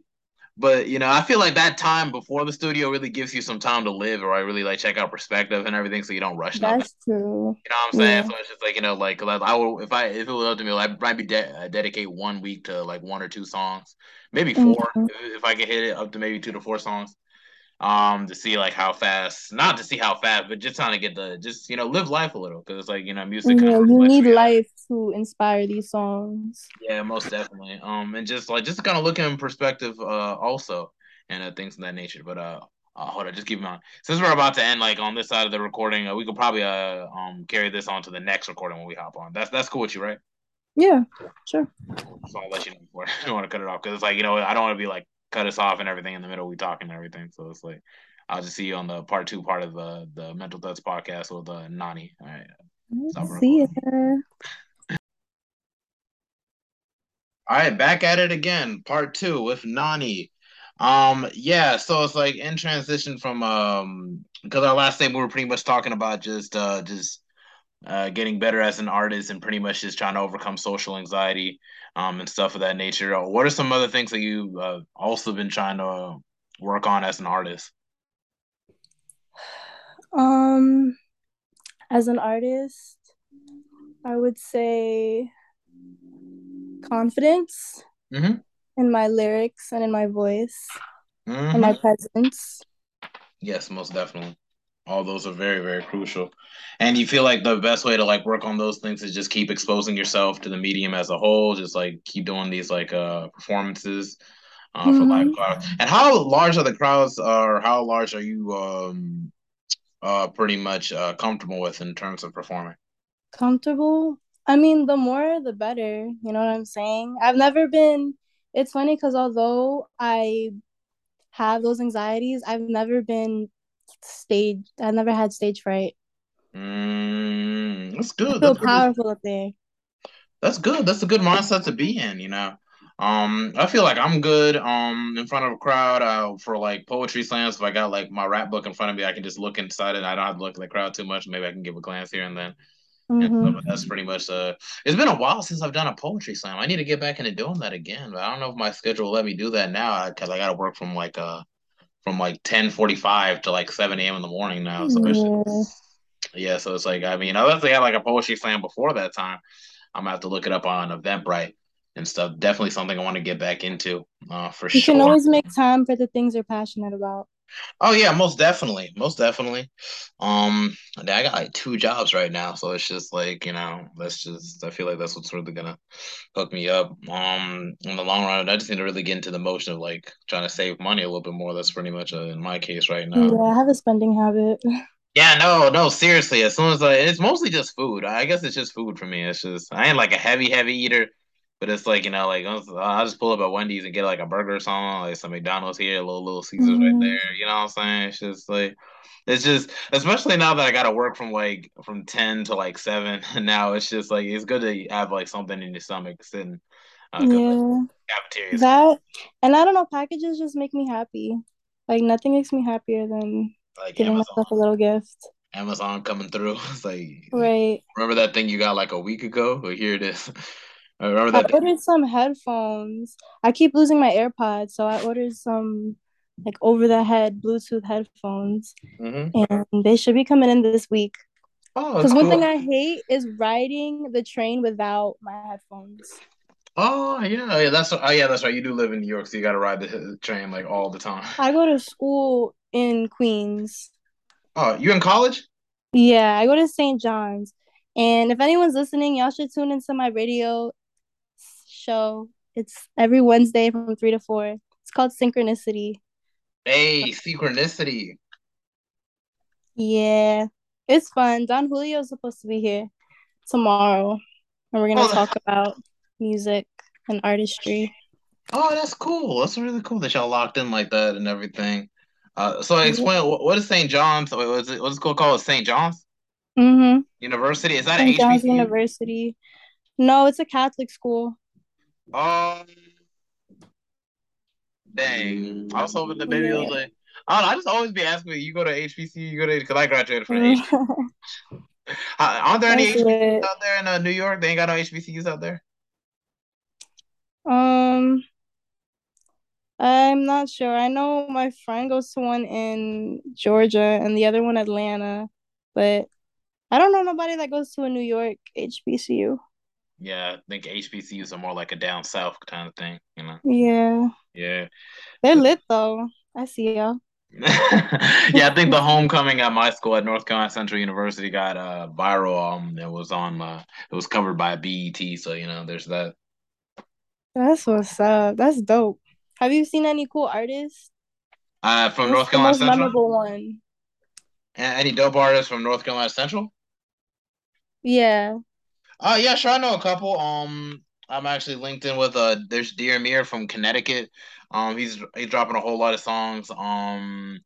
But you know, I feel like that time before the studio really gives you some time to live, or I really like check out perspective and everything, so you don't rush. That's nothing. true. You know what I'm saying? Yeah. So it's just like you know, like I will if I if it was up to me, I might be de- uh, dedicate one week to like one or two songs, maybe 4 mm-hmm. if, if I can hit it up to maybe two to four songs um to see like how fast not to see how fast but just trying to get the just you know live life a little because it's like you know music yeah, you need life to inspire these songs yeah most definitely um and just like just kind of look in perspective uh also and uh, things of that nature but uh uh, hold on, just keep in mind. Since we're about to end, like on this side of the recording, uh, we could probably uh um carry this on to the next recording when we hop on. That's that's cool with you, right? Yeah, sure. So I'll let you know before I don't want to cut it off because it's like you know I don't want to be like cut us off and everything in the middle. We talking and everything. So it's like I'll just see you on the part two part of the the Mental Threads podcast with uh, Nani. All right. See ya. All right, back at it again, part two with Nani. Um, yeah, so it's like in transition from um because our last thing we were pretty much talking about just uh just uh getting better as an artist and pretty much just trying to overcome social anxiety um, and stuff of that nature. Uh, what are some other things that you uh, also been trying to work on as an artist? Um, as an artist, I would say confidence mm-hmm. in my lyrics and in my voice mm-hmm. and my presence. Yes, most definitely all those are very very crucial and you feel like the best way to like work on those things is just keep exposing yourself to the medium as a whole just like keep doing these like uh performances uh, mm-hmm. for live crowds and how large are the crowds or how large are you um uh pretty much uh comfortable with in terms of performing Comfortable? I mean, the more the better. You know what I'm saying? I've never been. It's funny because although I have those anxieties, I've never been stage. I've never had stage fright. Mm, that's I good. feel That's good. powerful up there. That's good. That's a good mindset to be in, you know. Um, I feel like I'm good um in front of a crowd uh for like poetry slams. If I got like my rap book in front of me, I can just look inside it. I don't have to look at the crowd too much. Maybe I can give a glance here and then. And so Mm-hmm. that's pretty much uh it's been a while since I've done a poetry slam. I need to get back into doing that again, but I don't know if my schedule will let me do that now because I gotta work from like uh from like ten forty five to like seven AM in the morning now. So Yeah. yeah, so it's like I mean unless they had like a poetry slam before that time. I'm gonna have to look it up on Eventbrite and stuff. Definitely something I want to get back into, uh, for sure. You can always make time for the things you're passionate about. Oh yeah, most definitely, most definitely. Um, I got like two jobs right now, so it's just like you know, that's just I feel like that's what's really gonna hook me up. Um, in the long run, I just need to really get into the motion of like trying to save money a little bit more. That's pretty much uh, in my case right now. Yeah, I have a spending habit. Yeah, no, no, seriously. As soon as I, it's mostly just food. I guess it's just food for me. It's just I ain't like a heavy, heavy eater, but it's like you know, like I'll, I'll just pull up at Wendy's and get like a burger or something, like some McDonald's here, a little Little Caesars right hmm there. You know what I'm saying? It's just like it's just, especially now that I got to work from like from ten to like seven. Now it's just like it's good to have like something in your stomach sitting, uh, like Yeah, cafeterias, that and I don't know, packages just make me happy. Like nothing makes me happier than like giving Amazon, myself a little gift. Amazon coming through. It's like Right. remember that thing you got like a week ago? Well, here it is. I remember I ordered some headphones. I keep losing my AirPods, so I ordered some like over the head Bluetooth headphones, hmm and they should be coming in this week. Oh, Because one thing I hate is riding the train without my headphones. Oh yeah, yeah. That's oh yeah, that's right. You do live in New York, so you got to ride the train like all the time. I go to school in Queens. Oh, you in college? Yeah, I go to St. John's. And if anyone's listening, y'all should tune into my radio show. It's every Wednesday from 3 to 4. It's called Synchronicity. Hey, synchronicity. Yeah, it's fun. Don Julio's supposed to be here tomorrow, and we're gonna Oh, talk about music and artistry. oh, that's cool. That's really cool that y'all locked in like that and everything. Uh, so Yeah. explain what, what is St. John's? Wait, What's it? What's it called? Called St. John's Mm-hmm. University? Is that St. John's HBCU? University. No, it's a Catholic school. Oh, dang. I was hoping maybe it was like. I don't know. I just always be asking me, you go to HBCU, you go to because I graduated from H. Uh, Aren't there any That's HBCUs it. out there in uh, New York? They ain't got no HBCUs out there. Um, I'm not sure. I know my friend goes to one in Georgia and the other one Atlanta, but I don't know nobody that goes to a New York HBCU. Yeah, I think HBCUs are more like a down south kind of thing, you know. Yeah, Yeah. they're lit though. I see y'all. Yeah, I think the homecoming at my school at North Carolina Central University got uh viral. Um, it was on uh it was covered by BET, so you know, there's that. That's what's up. That's dope. Have you seen any cool artists? Uh, from What's North Carolina most Central? memorable one? Any dope artists from North Carolina Central? Yeah. Uh yeah, sure. I know a couple. Um, I'm actually linked in with uh there's Dear Mir from Connecticut. Um, he's he's dropping a whole lot of songs. Um,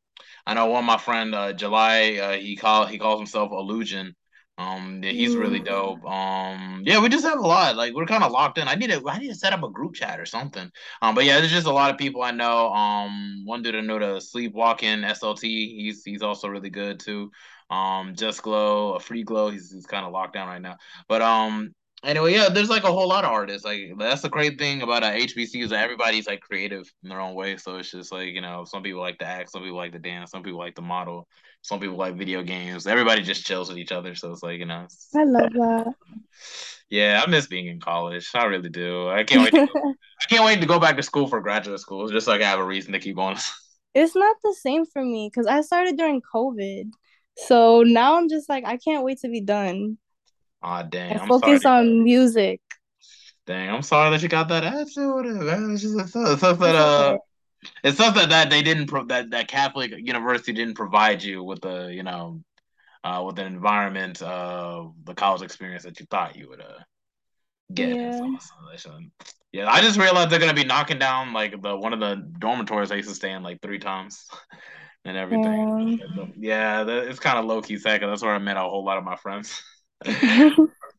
I know one of my friend uh July, uh he call he calls himself Illusion. Um, yeah, he's really dope. Um, yeah, we just have a lot. Like we're kind of locked in. I need to I need to set up a group chat or something. Um, but yeah, there's just a lot of people I know. Um, one dude I know the Sleepwalking SLT. He's he's also really good too. Um, Just Glow, a Free Glow. He's he's kind of locked down right now. But um, anyway, yeah, there's like a whole lot of artists. Like that's the great thing about uh, HBC is that everybody's like creative in their own way. So it's just like you know, some people like to act, some people like to dance, some people like to model, some people like video games. Everybody just chills with each other. So it's like you know, I love that. yeah, I miss being in college. I really do. I can't wait. To go, I can't wait to go back to school for graduate school, just so I can have a reason to keep going. It's not the same for me because I started during COVID. So now I'm just like, I can't wait to be done Aw, dang, and I'm sorry. focus on music. Dang, I'm sorry that you got that attitude man. It's just it's it's that uh. It's tough that, that they didn't pro- that that Catholic university didn't provide you with the you know uh, with an environment uh the college experience that you thought you would uh get. Yeah. So, yeah, I just realized they're gonna be knocking down like the one of the dormitories I used to stay in like three times. and everything. Yeah, yeah it's kind of low key sad that's where I met a whole lot of my friends.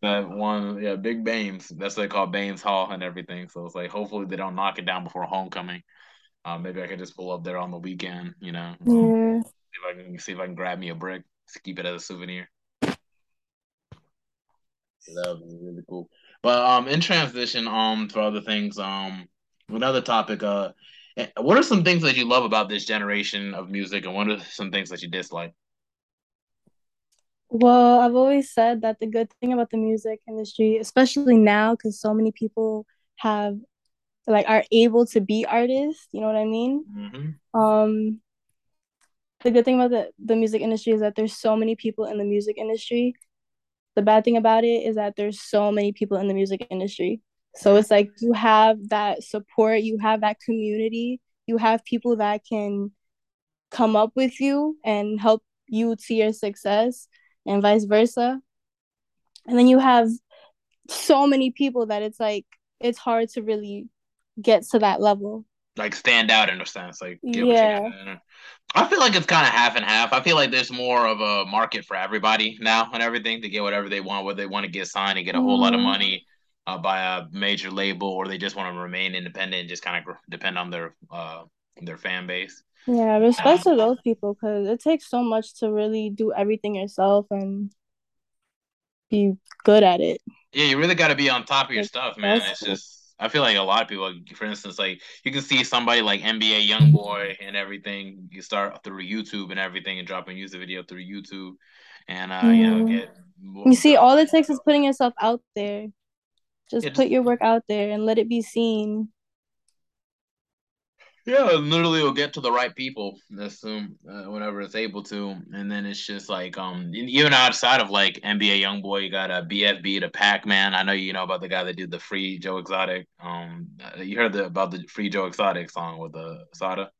that one, yeah, Big Bames. That's what they call Bames Hall and everything. So it's like hopefully they don't knock it down before homecoming. Um, maybe I could just pull up there on the weekend, you know. Yeah. See if I can see if I can grab me a brick, keep it as a souvenir. So that would be really cool. But um, in transition, um, for other things, um, another topic, uh, what are some things that you love about this generation of music, and what are some things that you dislike? Well, I've always said that the good thing about the music industry, especially now, because so many people have like are able to be artists, you know what I mean? Mm-hmm. Um, the good thing about the, the music industry is that there's so many people in the music industry. The bad thing about it is that there's so many people in the music industry. So it's like you have that support, you have that community, you have people that can come up with you and help you to your success and vice versa. And then you have so many people that it's like it's hard to really get to that level. Like stand out in a sense. Like yeah. I feel like it's kind of half and half. I feel like there's more of a market for everybody now and everything to get whatever they want, whether they want to get signed and get a whole mm-hmm. lot of mm-hmm. money uh, by a major label, or they just want to remain independent and just kind of depend on their uh, their fan base. Yeah, respect to those people because it takes so much to really do everything yourself and be good at it. Yeah, you really got to be on top of your stuff, man. It's just I feel like a lot of people, for instance, like you can see somebody like NBA YoungBoy and everything. You start through YouTube and everything, and drop a music video through YouTube, and uh, mm-hmm. you know, mm-hmm. get. You see, all it takes is putting yourself out there. Just put your work out there and let it be seen. Yeah, literally, it'll get to the right people. Assume uh, whenever it's able to, and then it's just like um even outside of like NBA YoungBoy, you got a BFB to Packman. I know you know about the guy that did the Free Joe Exotic. Um, uh, you heard the, about the Free Joe Exotic song with the uh, Sada.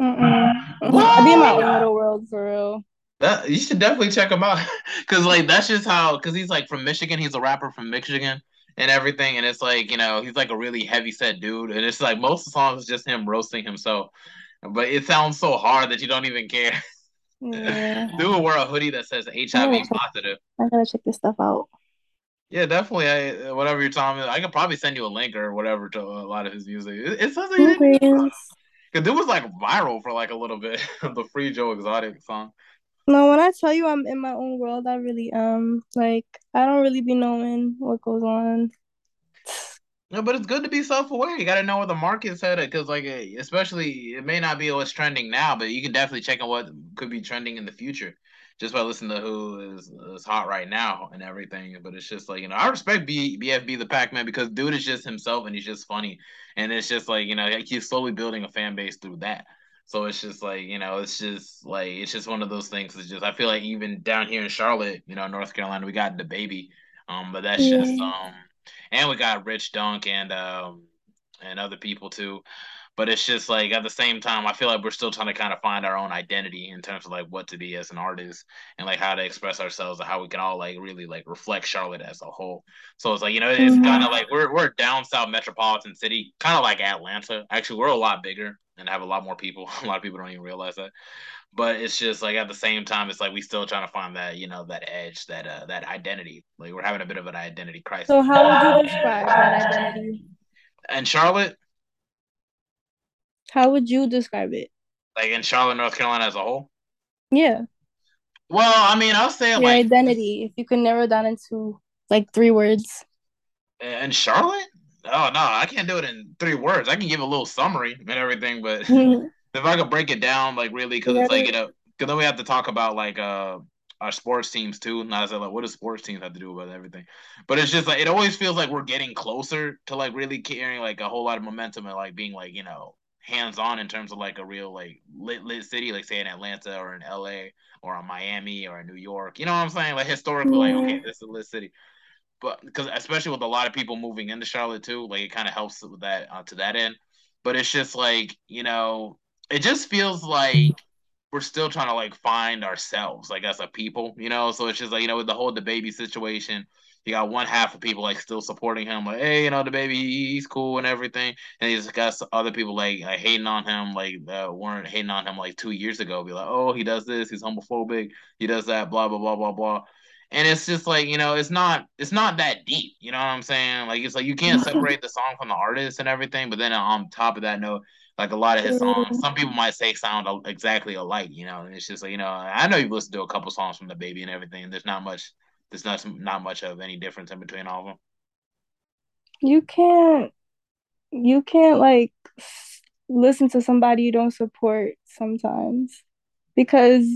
Mm-mm. I be in my own little world for real. That you should definitely check him out, cause like that's just how. Cause he's like from Michigan. He's a rapper from Michigan and everything. And it's like, you know, he's like a really heavy set dude. And it's like most of the songs is just him roasting himself. But it sounds so hard that you don't even care. Yeah. dude wear a hoodie that says HIV positive. I gotta check this stuff out. Yeah, definitely. I whatever you're telling me, I could probably send you a link or whatever to a lot of his music. It, it sounds like because it was like viral for like a little bit. the Free Joe Exotic song. No, when I tell you I'm in my own world, I really um like I don't really be knowing what goes on. No, but it's good to be self-aware. You got to know where the market's headed, because like, especially it may not be what's trending now, but you can definitely check on what could be trending in the future, just by listening to who is, is hot right now and everything. But it's just like you know, I respect B, BFB the Packman because dude is just himself and he's just funny, and it's just like you know he's slowly building a fan base through that. So it's just like, you know, it's just like it's just one of those things. It's just I feel like even down here in Charlotte, you know, North Carolina, we got DaBaby. Um, but that's yeah. just um and we got Rich Dunk and um and other people too. But it's just like at the same time, I feel like we're still trying to kind of find our own identity in terms of like what to be as an artist and like how to express ourselves and how we can all like really like reflect Charlotte as a whole. So it's like, you know, it's kind of like we're we're down south metropolitan city, kind of like Atlanta. Actually, we're a lot bigger and have a lot more people. A lot of people don't even realize that. But it's just like at the same time, it's like we still trying to find that you know that edge, that uh, that identity. Like we're having a bit of an identity crisis. So how would you describe that identity? And Charlotte. How would you describe it? Like in Charlotte, North Carolina as a whole. Yeah. Well, I mean, I'll say Your like identity. If you can narrow down into like three words. And Charlotte, Oh no, I can't do it in three words. I can give a little summary and everything, but if I could break it down, like really, because it's like you know, because then we have to talk about like uh our sports teams too. Not as like what do sports teams have to do about everything? But it's just like it always feels like we're getting closer to like really carrying like a whole lot of momentum and like being like you know hands on in terms of like a real like lit lit city, like say in Atlanta or in LA or in Miami or in New York. You know what I'm saying? Like historically, yeah. like okay, this is a lit city but because especially with a lot of people moving into Charlotte too, like it kind of helps with that uh, to that end. But it's just like you know, it just feels like we're still trying to like find ourselves like as a people, you know. So it's just like you know with the whole DaBaby situation, you got one half of people like still supporting him, like hey, you know DaBaby he's cool and everything, and he's got other people like, like hating on him, like uh, weren't hating on him like two years ago, be like oh he does this, he's homophobic, he does that, blah blah blah blah blah. And it's just like you know, it's not it's not that deep. You know what I'm saying? Like it's like you can't separate the song from the artist and everything. But then on top of that note, like a lot of his songs, mm. some people might say sound exactly alike, you know. And it's just like, you know, I know you've listened to a couple songs from DaBaby and everything. There's not much, there's not not much of any difference in between all of them. You can't, you can't like listen to somebody you don't support sometimes, because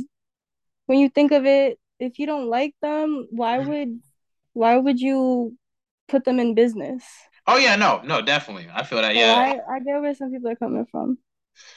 when you think of it, if you don't like them, why mm-hmm. would, why would you put them in business? Oh yeah, no, no, definitely. I feel that. Yeah, I, I get where some people are coming from.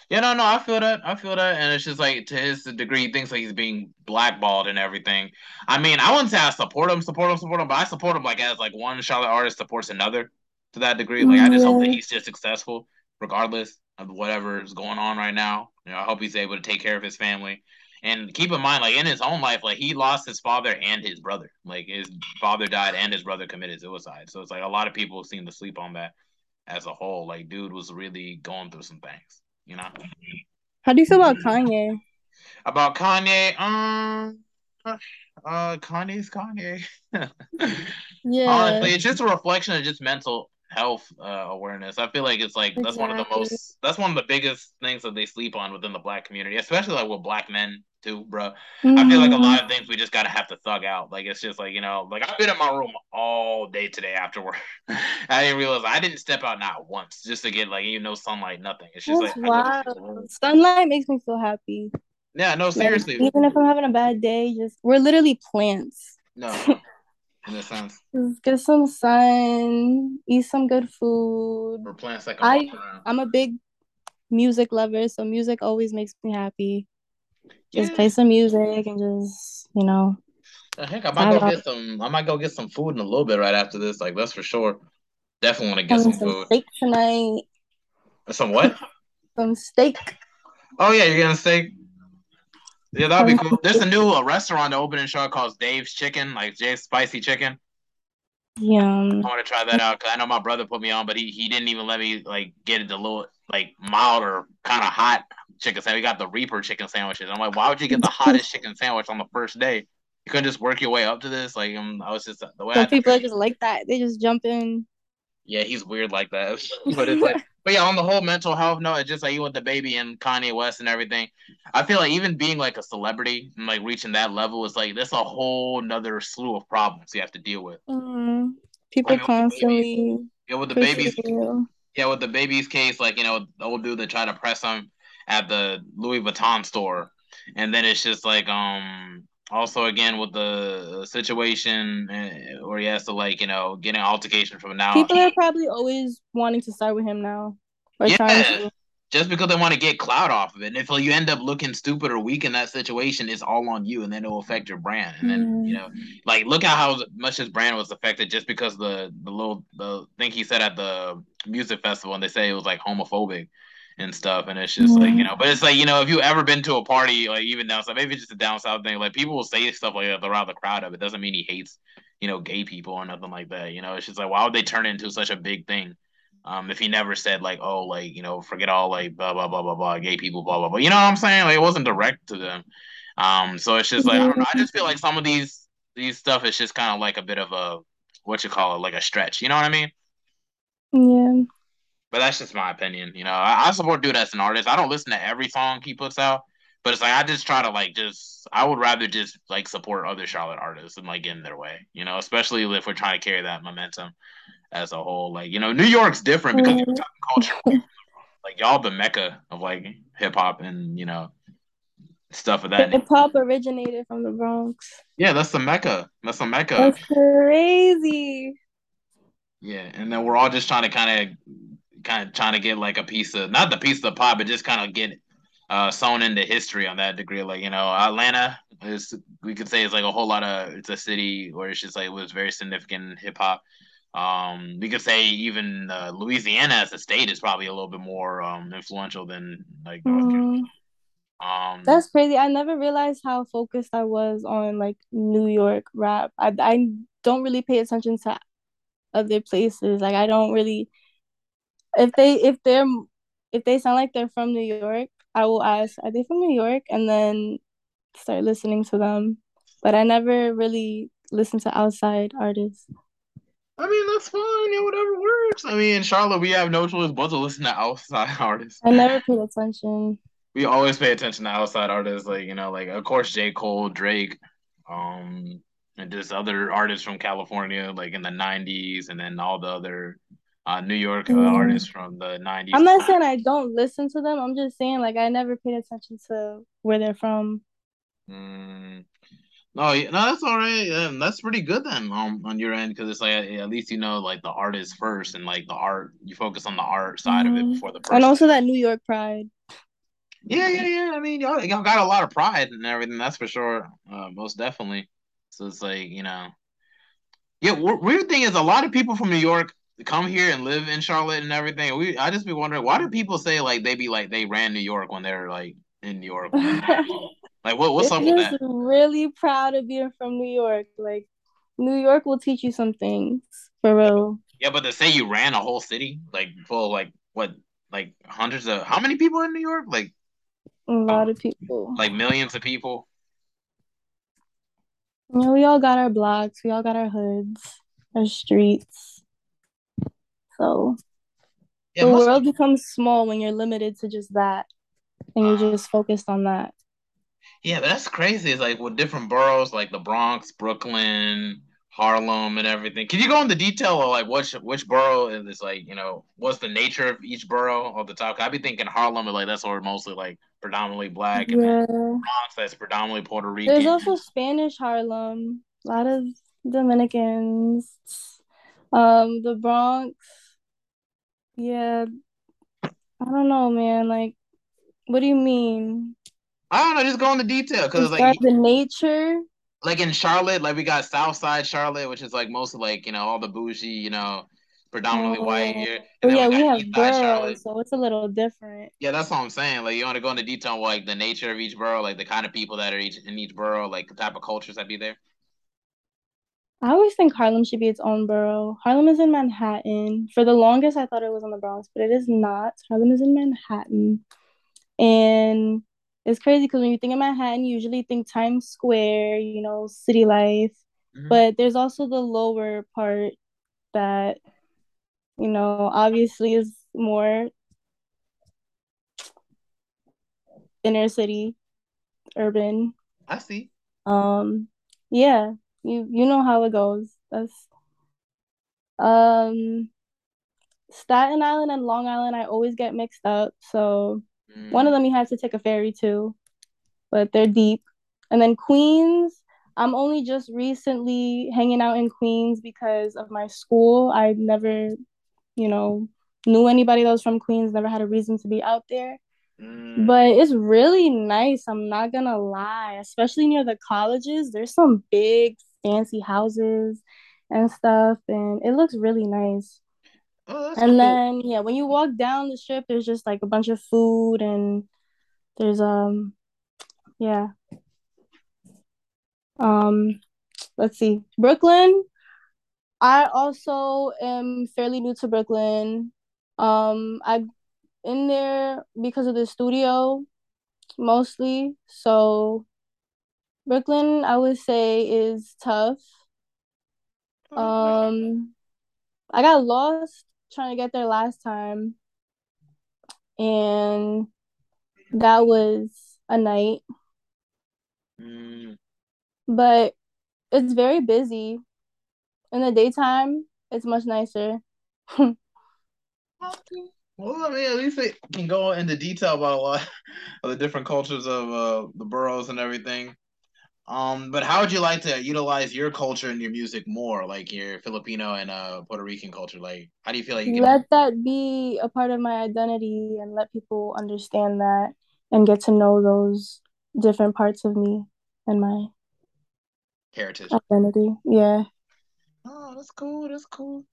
Yeah, no, no, I feel that. I feel that, and it's just like to his degree, he thinks like he's being blackballed and everything. I mean, I wouldn't say I support him, support him, support him, but I support him like as like one Charlotte artist supports another to that degree. Like I just hope that he's just successful, regardless of whatever is going on right now. You know, I hope he's able to take care of his family. And keep in mind, like in his own life, like he lost his father and his brother. Like his father died and his brother committed suicide. So it's like a lot of people seem to sleep on that as a whole. Like, dude was really going through some things, you know. How do you feel about Kanye? About Kanye, um, uh, Kanye's Kanye. yeah. Honestly, it's just a reflection of just mental health uh, awareness. I feel like it's like exactly. that's one of the most that's one of the biggest things that they sleep on within the black community, especially like with black men too, bro. Mm-hmm. I feel like a lot of things we just gotta have to thug out. Like it's just like you know, like I've been in my room all day today after work. I didn't realize I didn't step out not once just to get like you know sunlight, nothing. It's just That's like wow. Sunlight makes me feel happy. Yeah, no, seriously. Like, even if I'm having a bad day, just we're literally plants. No. In a sense. Just get some sun, eat some good food. Or plants that I, I'm a big music lover, so music always makes me happy. Just yeah. play some music and just, you know. Heck, I might go get some. I might go get some food in a little bit right after this. Like that's for sure. Definitely want to get some, some food. Steak tonight. Some what? some steak. Oh yeah, you're getting steak. Yeah, that'd be cool. There's a new uh, restaurant opening show called Dave's Chicken, like Dave's Spicy Chicken. Yeah. I want to try that out because I know my brother put me on, but he, he didn't even let me like get it the little like mild or kind of hot chicken sandwich. We got the Reaper chicken sandwiches. I'm like, why would you get the hottest chicken sandwich on the first day? You couldn't just work your way up to this. Like, um, I was just the way. Some people just like that. They just jump in. Yeah, he's weird like that. but it's like, but yeah, on the whole mental health note, it's just like you with DaBaby and Kanye West and everything. I feel like even being like a celebrity and like reaching that level is like that's a whole nother slew of problems you have to deal with. Mm-hmm. People constantly. yeah, with DaBaby's. Yeah, with DaBaby's case, like you know, the old dude that tried to press him at the Louis Vuitton store, and then it's just like um also again with the situation eh, where he has to like you know get an altercation from now. People are probably always wanting to start with him now. yeah. To... Just because they want to get clout off of it, and if you end up looking stupid or weak in that situation, it's all on you, and then it will affect your brand. And then mm. you know, like look at how much his brand was affected just because the the little the thing he said at the music festival, and they say it was like homophobic and stuff. And it's just mm-hmm. like, you know, but it's like, you know, if you ever been to a party, like even down south, maybe just a down south thing, like people will say stuff like that around the crowd of it. Doesn't mean he hates, you know, gay people or nothing like that. You know, it's just like, why would they turn it into such a big thing? Um, if he never said like, oh, like, you know, forget all like blah blah blah blah blah gay people, blah blah blah. You know what I'm saying? Like it wasn't direct to them. Um, so it's just like I don't know. I just feel like some of these these stuff is just kind of like a bit of a what you call it, like a stretch. You know what I mean? Yeah. But that's just my opinion. You know, I, I support dude as an artist. I don't listen to every song he puts out, but it's like I just try to like just I would rather just like support other Charlotte artists and like get in their way. You know, especially if we're trying to carry that momentum as a whole. Like you know, New York's different because mm-hmm. culture. like y'all the mecca of like hip hop and you know stuff of that. Hip hop originated from the Bronx. Yeah, that's the mecca. That's the mecca. That's crazy. Yeah, and then we're all just trying to kind of kind of trying to get like a piece of not the piece of the pie, but just kind of get uh, sewn into history on that degree. Like you know, Atlanta is we could say it's like a whole lot of it's a city where it's just like it was very significant hip hop. Um, we could say even uh, Louisiana as a state is probably a little bit more um, influential than like North mm. Carolina. Um, That's crazy. I never realized how focused I was on like New York rap. I I don't really pay attention to other places. Like I don't really if they if they're if they sound like they're from New York, I will ask, are they from New York? And then start listening to them. But I never really listen to outside artists. I mean, that's fine. Yeah, whatever works. I mean, in Charlotte, we have no choice but to listen to outside artists. I never paid attention. We always pay attention to outside artists, like you know, like of course J. Cole, Drake, um, and just other artists from California, like in the '90s, and then all the other uh, New York uh, Mm. artists from the '90s. I'm not saying I don't listen to them. I'm just saying like I never paid attention to where they're from. Mm. No, no, that's all right. Um, that's pretty good then um, on your end because it's like at least you know like the artist first and like the art. You focus on the art side of it Mhm. before the person. And also that New York pride. Yeah, yeah, yeah. I mean, y'all, y'all got a lot of pride and everything. That's for sure. Uh, most definitely. So it's like you know, yeah. w- weird thing is, a lot of people from New York come here and live in Charlotte and everything. We, I just be wondering, why do people say like they be like they ran New York when they're like in New York? Like, what, what's They're up with that? really proud of being from New York. Like New York will teach you some things for real. Yeah, but to say you ran a whole city like full like what like hundreds of how many people in New York? Like A lot um, of people. like millions of people. You know, we all got our blocks, we all got our hoods, our streets. So Yeah, the world becomes small when you're limited to just that and you're just focused on that. Yeah, but that's crazy. It's like with different boroughs, like the Bronx, Brooklyn, Harlem, and everything. Can you go into detail of like which which borough is like you know what's the nature of each borough off the top? I'd be thinking Harlem, but like that's where mostly like predominantly black, and. Bronx that's predominantly Puerto Rican. There's also Spanish Harlem, a lot of Dominicans. Um, the Bronx, yeah, I don't know, man. Like, what do you mean? I don't know, just go into detail because like the nature? like in Charlotte, like we got South Side Charlotte, which is like mostly like you know all the bougie, you know, predominantly oh, white Oh, here, and oh, yeah, we we have Side Charlotte. so it's a little different. Yeah, that's what I'm saying. Like, you want to go into detail on like the nature of each borough, like the kind of people that are each in each borough, like the type of cultures that be there. I always think Harlem should be its own borough. Harlem is in Manhattan. For the longest, I thought it was in the Bronx, but it is not. Harlem is in Manhattan. And it's crazy because when you think of Manhattan, you usually think Times Square, you know, city life. Mhm. But there's also the lower part that, you know, obviously is more inner city, urban. I see. Um, yeah, you you know how it goes. That's um Staten Island and Long Island, I always get mixed up. So one of Mm, them you have to take a ferry to, but they're deep. And then Queens, I'm only just recently hanging out in Queens because of my school. I never, you know, knew anybody that was from Queens, never had a reason to be out there. mm. But it's really nice, I'm not gonna lie, especially near the colleges. There's some big fancy houses and stuff, and it looks really nice. Oh, And cool. then yeah, when you walk down the strip, there's just like a bunch of food and there's um yeah. Um let's see. Brooklyn. I also am fairly new to Brooklyn. Um I in there because of the studio mostly. So Brooklyn I would say is tough. Um I got lost trying to get there last time and that was a night. Mm. but it's very busy. In the daytime, it's much nicer. Okay. Well, I mean, at least it can go into detail about a lot of the different cultures of uh, the boroughs and everything. Um, but how would you like to utilize your culture and your music more, like your Filipino and uh Puerto Rican culture? Like, how do you feel like you can? Let that be a part of my identity and let people understand that and get to know those different parts of me and my Heritage. identity. Yeah. Oh, that's cool. That's cool.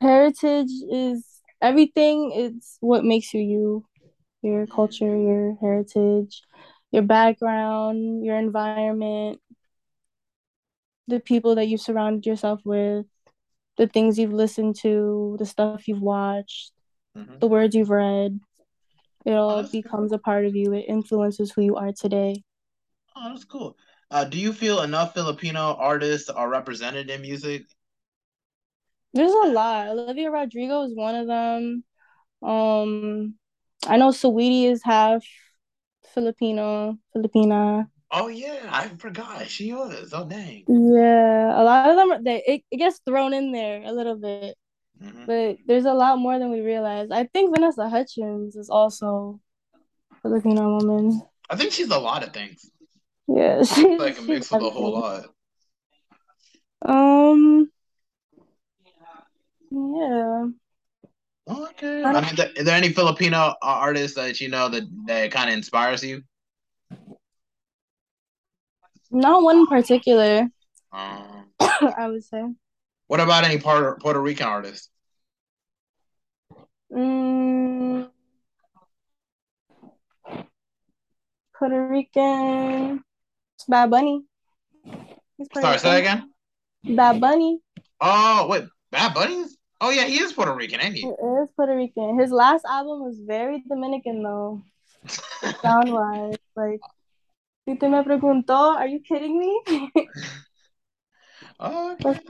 Heritage is everything, it's what makes you you. your culture, your heritage, your background, your environment, the people that you've surrounded yourself with, the things you've listened to, the stuff you've watched, mm-hmm. the words you've read. It all oh, becomes cool. a part of you. It influences who you are today. Oh, that's cool. Uh, do you feel enough Filipino artists are represented in music? There's a lot. Olivia Rodrigo is one of them. Um, I know Saweetie is half Filipino, Filipina. Oh yeah, I forgot she was. Oh dang. Yeah, a lot of them they it, it gets thrown in there a little bit, mm-hmm. but there's a lot more than we realize. I think Vanessa Hudgens is also Filipino woman. I think she's a lot of things. Yeah, she's like a mix of a whole lot. Um. Yeah. Okay. I mean, is there any Filipino artists that you know that that kind of inspires you? Not one in particular. Um, I would say. What about any Puerto Puerto Rican artists? Mm, Puerto Rican. Bad Bunny. Sorry, say again. Bad Bunny. Oh wait, Bad Bunny's? Oh yeah, he is Puerto Rican, ain't he? He is Puerto Rican. His last album was very Dominican though. Sound wise. Like Si te me preguntó, are you kidding me? oh, okay.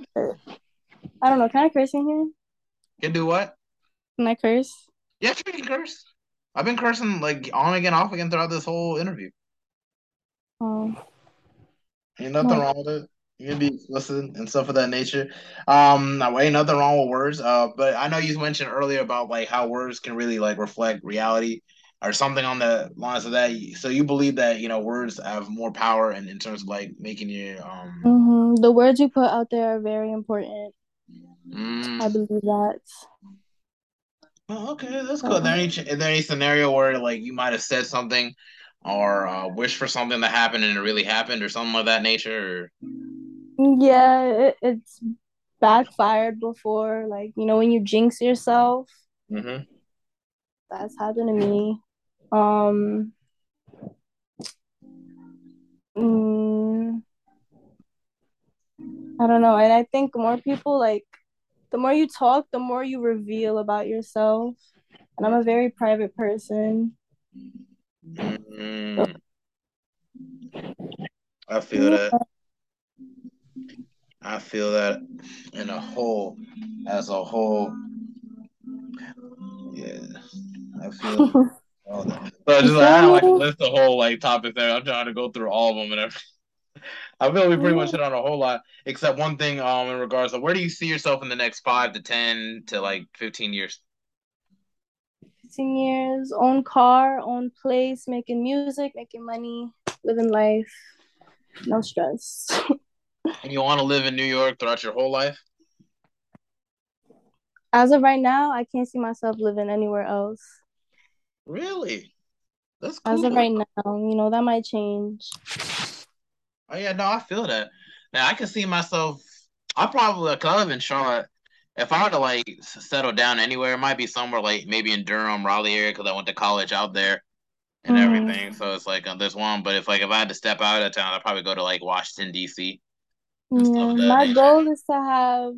I don't know. Can I curse in here? Can do what? Can I curse? Yeah, you can curse. I've been cursing like on again, off again throughout this whole interview. Oh. Ain't nothing wrong with it. You can be explicit and stuff of that nature. Um, ain't nothing wrong with words. Uh, but I know you mentioned earlier about like how words can really like reflect reality or something on the lines of that. So you believe that you know words have more power in, in terms of like making you. Um... Mm-hmm. The words you put out there are very important. Mm. I believe that. Oh, okay, that's cool. Is there any is there any scenario where like you might have said something or uh, wish for something to happen and it really happened or something of that nature? Or... Yeah, it, it's backfired before. Like, you know, when you jinx yourself, mm-hmm. that's happened to me. Um, mm, I don't know. And I think more people, like, the more you talk, the more you reveal about yourself. And I'm a very private person. Mm-hmm. I feel yeah. that. I feel that in a whole, as a whole. Yeah, I feel. oh, so just like, I don't like list the whole like topic there. I'm trying to go through all of them and everything. I feel we pretty much hit on a whole lot, except one thing. Um, in regards to where do you see yourself in the next five to ten to like fifteen years? Fifteen years, own car, own place, making music, making money, living life, no stress. And you want to live in New York throughout your whole life? As of right now, I can't see myself living anywhere else. Really? That's cool. As of right now, you know, that might change. Oh yeah, no, I feel that. Now I can see myself. I probably like I live in Charlotte. If I were to like settle down anywhere, it might be somewhere like maybe in Durham, Raleigh area, because I went to college out there and mm. everything. So it's like uh, there's one. But if like if I had to step out of town, I'd probably go to like Washington D.C. Yeah, my goal is to have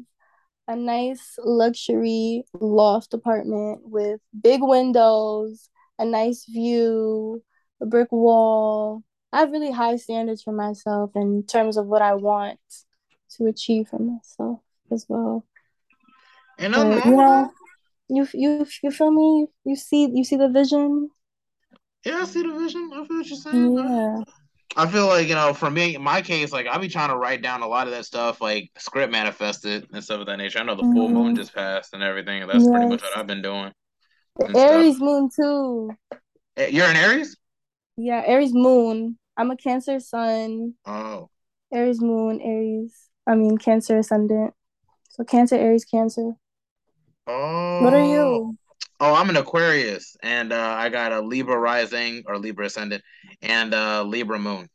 a nice luxury loft apartment with big windows, a nice view, a brick wall. I have really high standards for myself in terms of what I want to achieve for myself as well. And I'm but, you know, you you you feel me? You see you see the vision? Yeah, I see the vision. I feel what you're saying. Yeah. I feel like you know, for me, in my case, like I'll be trying to write down a lot of that stuff, like script manifested and stuff of that nature. I know the mm-hmm. full moon mm-hmm. just passed and everything, and that's yes. pretty much what I've been doing. The Aries stuff. moon too. Eh, you're an Aries. Yeah, Aries moon. I'm a Cancer sun. Oh. Aries moon, Aries. I mean Cancer ascendant. So Cancer, Aries, Cancer. Oh. What are you? Oh, I'm an Aquarius, and uh, I got a Libra rising or Libra ascendant, and uh, Libra moon.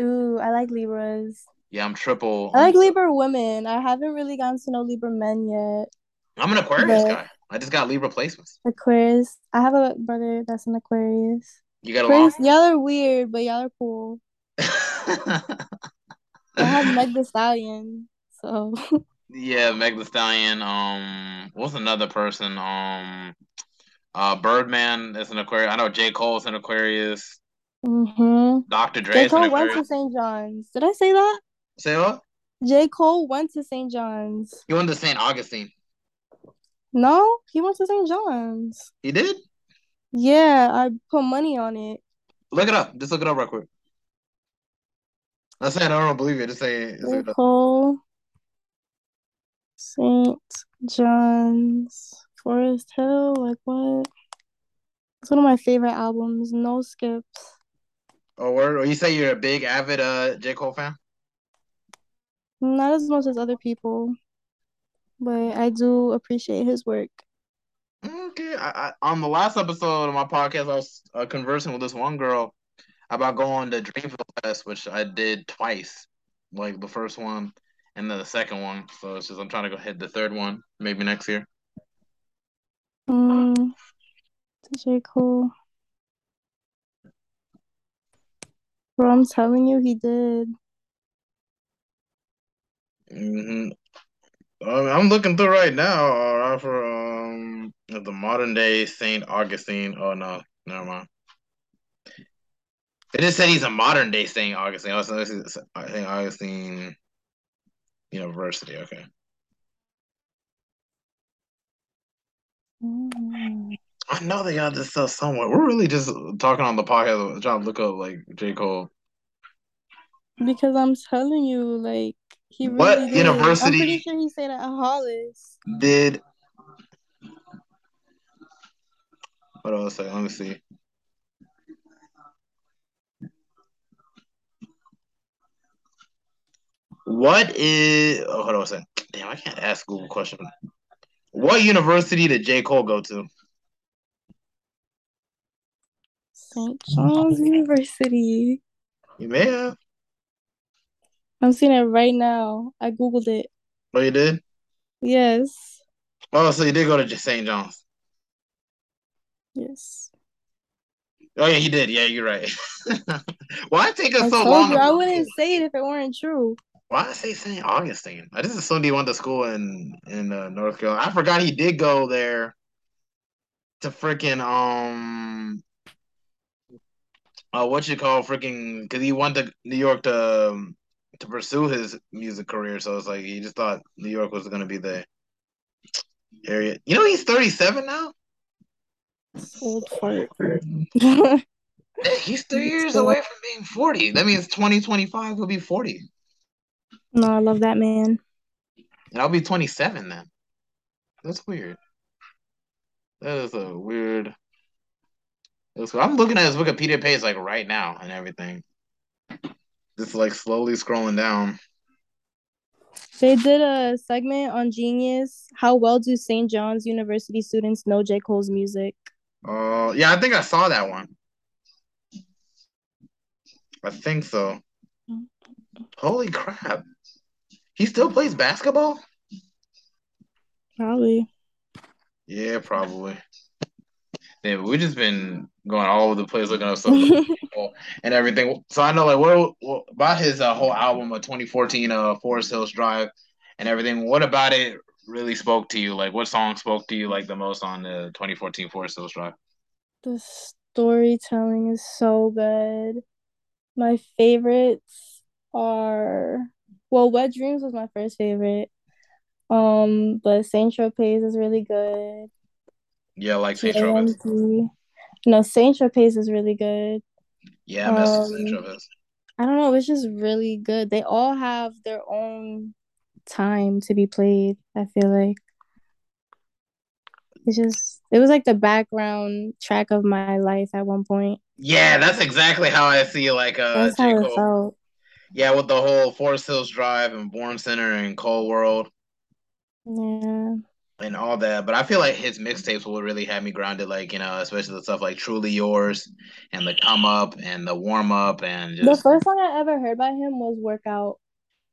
Ooh, I like Libras. Yeah, I'm triple. I like Libra women. I haven't really gotten to know Libra men yet. I'm an Aquarius guy. I just got Libra placements. Aquarius. I have a brother that's an Aquarius. You got a Aquarius, long. y'all are weird, but y'all are cool. I have Meg the Stallion. So yeah, Meg the Stallion. Um, what's another person? Um, uh, Birdman is an Aquarius. I know J Cole's an Aquarius. mm-hmm. Dr. Dre J. is an Cole went to St. John's. Did I say that? Say what? J. Cole went to St. John's. He went to St. Augustine. No, he went to St. John's. He did? Yeah, I put money on it. Look it up. Just look it up real quick. I'm saying I don't believe it. Just say J. it up. Cole, St. John's, Forest Hill. Like what? It's one of my favorite albums. No skips. Oh, word. Or you say you're a big avid uh J. Cole fan? Not as much as other people, but I do appreciate his work. Okay. I, I on the last episode of my podcast, I was uh, conversing with this one girl about going to Dreamville Fest, which I did twice, like the first one and then the second one. So it's just I'm trying to go hit the third one maybe next year. Mm, J. Cole. Bro, I'm telling you, he did. hmm I'm looking through right now uh, for um the modern day Saint Augustine. Oh no, never mind. It just said he's a modern day Saint Augustine. Oh, so this is Saint Augustine University. Okay. Mm. I know they got this stuff somewhere. We're really just talking on the podcast, trying to look up like J. Cole. Because I'm telling you, like, he What really did. I'm university- pretty sure he stayed at Hollis. Did what else? Let me see. What is? Oh, hold on a second. Damn, I can't ask Google question. What university did J. Cole go to? St. John's University. You may have. I'm seeing it right now. I Googled it. Oh, you did? Yes. Oh, so you did go to St. John's. Yes. Oh yeah, he did. Yeah, you're right. Why take us I so long? you I wouldn't say it if it weren't true. Why did I say St. Augustine? I just assumed he went to school in in uh, North Carolina. I forgot he did go there to freaking um uh what you call freaking because he went to New York to um, to pursue his music career. So it's like he just thought New York was gonna be the area. You know he's 37 now. Old fart. He's three years away from being 40. That means 2025 he'll be 40. No, I love that man. And I'll be 27 then. That's weird. That is a weird. That's, I'm looking at his Wikipedia page like right now and everything. Just like slowly scrolling down. They did a segment on Genius. How well do St. John's University students know J. Cole's music? Uh, yeah, I think I saw that one. I think so. Holy crap. He still plays basketball? Probably. Yeah, probably. Yeah, we've just been going all over the place looking up stuff and everything. So I know like what, what about his uh, whole album of 2014 uh Forest Hills Drive and everything. What about it really spoke to you? Like what song spoke to you like the most on the 2014 Forest Hills Drive? The storytelling is so good. My favorites are well, Wet Dreamz was my first favorite. Um, but Saint Tropez is really good. Yeah, like Saint Tropez. No, Saint Tropez is really good. Yeah, I with Saint Um, Tropez. I don't know, it's just really good. They all have their own time to be played, I feel like. It's just it was like the background track of my life at one point. Yeah, that's exactly how I see like uh That's J. how Cole. Yeah, with the whole Forest Hills Drive and Born Sinner and Cole World Yeah. and all that. But I feel like his mixtapes will really have me grounded, like, you know, especially the stuff like Truly Yours and the Come Up and the Warm Up and The first song I ever heard by him was Workout.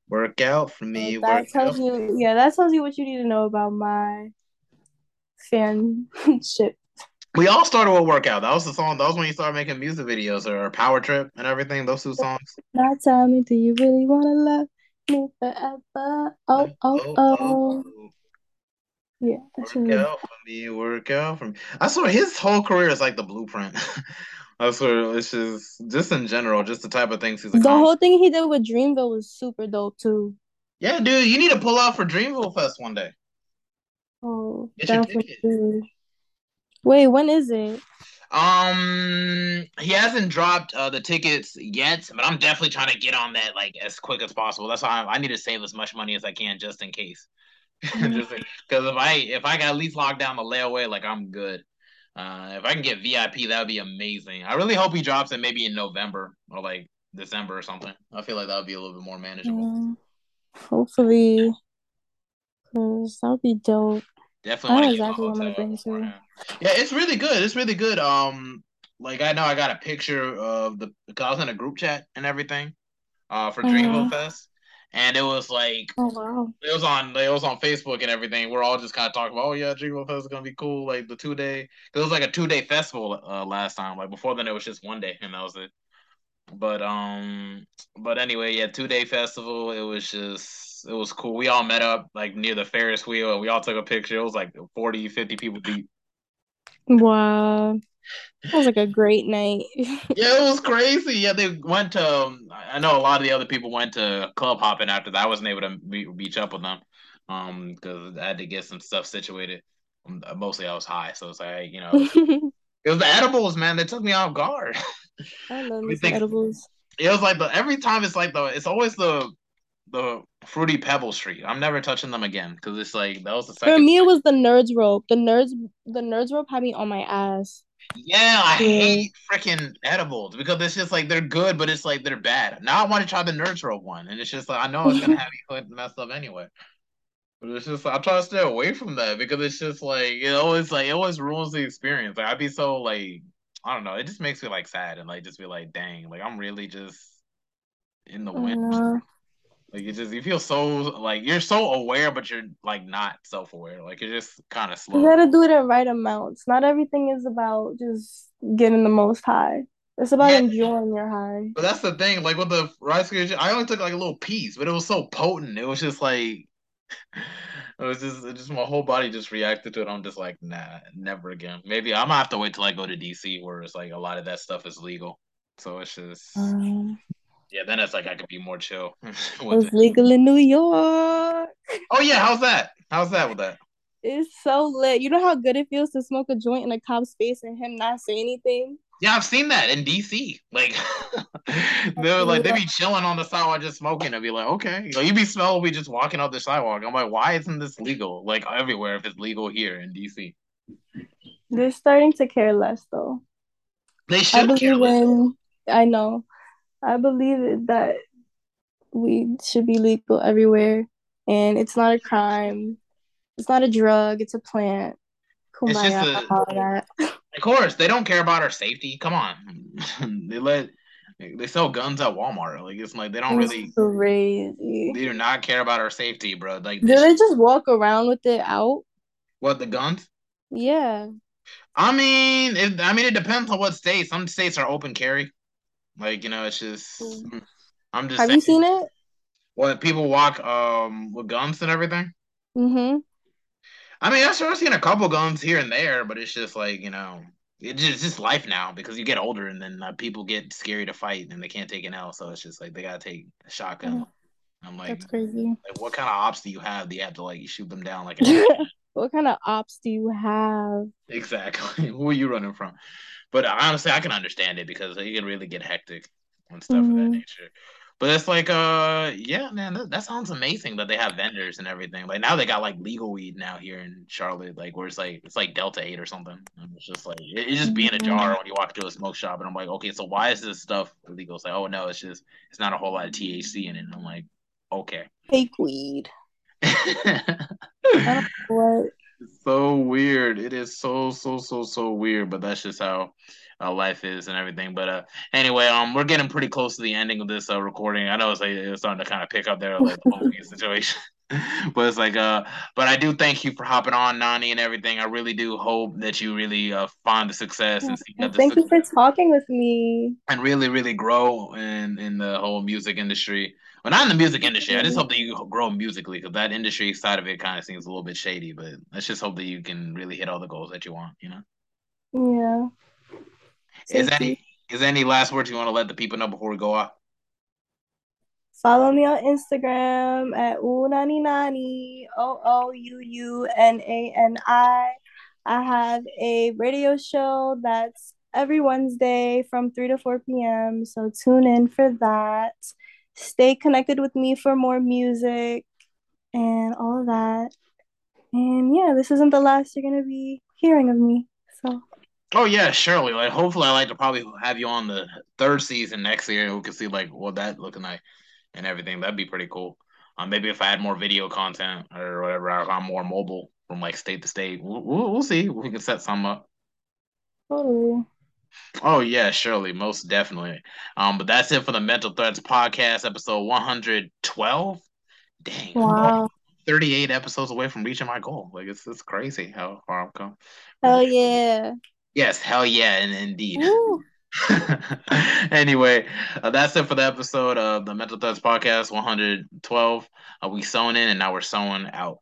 Workout for So me, that Work Out. tells you, yeah, that tells you what you need to know about my fanship. We all started with workout. That was the song. That was when you started making music videos or Power Trip and everything. Those two songs. Now tell me, do you really want to love me forever? Oh, oh, oh. oh. oh. oh. Yeah, work out for me, work out for me. I swear his whole career is like the blueprint. I swear it's just just in general, just the type of things he's. Like. The whole thing he did with Dreamville was super dope too. Yeah, dude, you need to pull out for Dreamville Fest one day. Oh, Get definitely. Wait, when is it? Um, he hasn't dropped uh, the tickets yet, but I'm definitely trying to get on that like as quick as possible. That's why I, I need to save as much money as I can just in case. Mm-hmm. just because if I if I can at least lock down the layaway, like I'm good. Uh, if I can get VIP, that would be amazing. I really hope he drops it maybe in November or like December or something. I feel like that would be a little bit more manageable. Yeah. Hopefully, because that would be dope. Definitely. I know exactly what I'm gonna bring to. Yeah, it's really good. It's really good. Um, like I know I got a picture of the because I was in a group chat and everything, uh, for Dreamville uh-huh. Fest, and it was like, oh wow, it was on it was on Facebook and everything. We're all just kind of talking about, oh yeah, Dreamville Fest is gonna be cool, like the two day. It was like a two day festival uh, last time. Like before then, it was just one day, and that was it. But um, but anyway, yeah, two day festival. It was just it was cool. We all met up like near the Ferris wheel, and we all took a picture. It was like 40, 50 people deep. Wow. That was like a great night. yeah, it was crazy. Yeah, they went to. Um, I know a lot of the other people went to club hopping after that. I wasn't able to meet, beach up with them, um, because I had to get some stuff situated. Um, mostly, I was high, so it's like you know, it was the edibles, man. They took me off guard. I love these edibles. It was like the every time it's like the it's always the the fruity pebble street. I'm never touching them again because it's like that was the second. For me, it was the nerds rope. The nerds the nerds rope had me on my ass. Yeah, I yeah. hate freaking edibles because it's just like they're good, but it's like they're bad. Now I want to try the nerds rope one, and it's just like I know it's gonna have you messed up anyway. But it's just I'm trying to stay away from that because it's just like it always like it always ruins the experience. Like I'd be so like I don't know, it just makes me like sad and like just be like, dang, like I'm really just in the wind. Like you just you feel so like you're so aware, but you're like not self aware. Like you're just kind of slow. You gotta do it in right amounts. Not everything is about just getting the most high. It's about yeah. enjoying your high. But that's the thing. Like with the rice cookies, I only took like a little piece, but it was so potent. It was just like it was just it just my whole body just reacted to it. I'm just like, nah, never again. Maybe I'm gonna have to wait till I go to DC where it's like a lot of that stuff is legal. So it's just um, yeah, then it's like I could be more chill. it's legal in New York. Oh yeah, how's that? How's that with that? It's so lit. You know how good it feels to smoke a joint in a cop's face and him not say anything? Yeah, I've seen that in DC. Like they're like they be chilling on the sidewalk just smoking and be like, okay. Like, you be smelling we just walking up the sidewalk. I'm like, why isn't this legal? Like everywhere if it's legal here in DC. They're starting to care less though. They should I care less. I know. I believe that weed should be legal everywhere and it's not a crime. It's not a drug, it's a plant. It's all that. Of course, they don't care about our safety. Come on. they let they sell guns at Walmart. Like it's like they don't That's really crazy. They do not care about our safety, bro. Like do they just walk around with it out? What the guns? Yeah. I mean, it, I mean, it depends on what state. Some states are open carry. Like you know, it's just. Mm. I'm just. Have saying, you seen it? What people walk um with guns and everything? Mm-hmm. I mean, I've seen a couple guns here and there, but it's just like you know, it's just, it's just life now because you get older and then uh, people get scary to fight and they can't take an L, so it's just like they gotta take a shotgun. Mm-hmm. I'm like, that's crazy. Like, what kind of ops do you have? Do you have to like shoot them down like? what kind of ops do you have? Exactly. Who are you running from? But honestly, I can understand it because it can really get hectic and stuff mm-hmm. of that mm-hmm. nature. But it's like, uh, yeah, man, that, that, sounds amazing that they have vendors and everything. Like now they got like legal weed now here in Charlotte, like where it's like it's like Delta Eight or something. And it's just like it, it just be in a jar mm-hmm. when you walk to a smoke shop, and I'm like, okay, so why is this stuff illegal? It's like, oh no, it's just it's not a whole lot of THC in it. And I'm like, okay, fake weed. what so weird. It is so so so so weird, but that's just how uh, life is and everything. But uh, anyway, um, we're getting pretty close to the ending of this uh, recording. I know it's like it's starting to kind of pick up there, like the situation. but it's like uh but I do thank you for hopping on Nani and everything. I really do hope that you really uh find the success and see thank you for talking with me. and really really grow in in the whole music industry. Well, not in the music industry. I just Mhm. hope that you grow musically because that industry side of it kind of seems a little bit shady. But let's just hope that you can really hit all the goals that you want. You know, Yeah. is any is there any last words you want to let the people know before we go off? Follow me on Instagram at Oonani Nani, O O U U N A N I. I have a radio show that's every Wednesday from 3 to 4 p.m. So tune in for that. Stay connected with me for more music and all of that. And yeah, this isn't the last you're going to be hearing of me. So, Oh yeah, surely. Like hopefully, I like to probably have you on the third season next year, and we can see like what that looking like and everything. That'd be pretty cool. Um, maybe if I had more video content or whatever, I'm more mobile from like state to state, we'll, we'll, we'll see. We can set some up. totally. Oh yeah, surely, most definitely. Um, but that's it for the Mental Threads podcast, episode 112. Dang, Wow. 38 episodes away from reaching my goal. Like it's it's crazy how far I've come. Hell yeah. Yes, hell yeah, and indeed. Anyway, uh, that's it for the episode of the Mental Threads Podcast 112. Uh, we sewn in and now we're sewing out.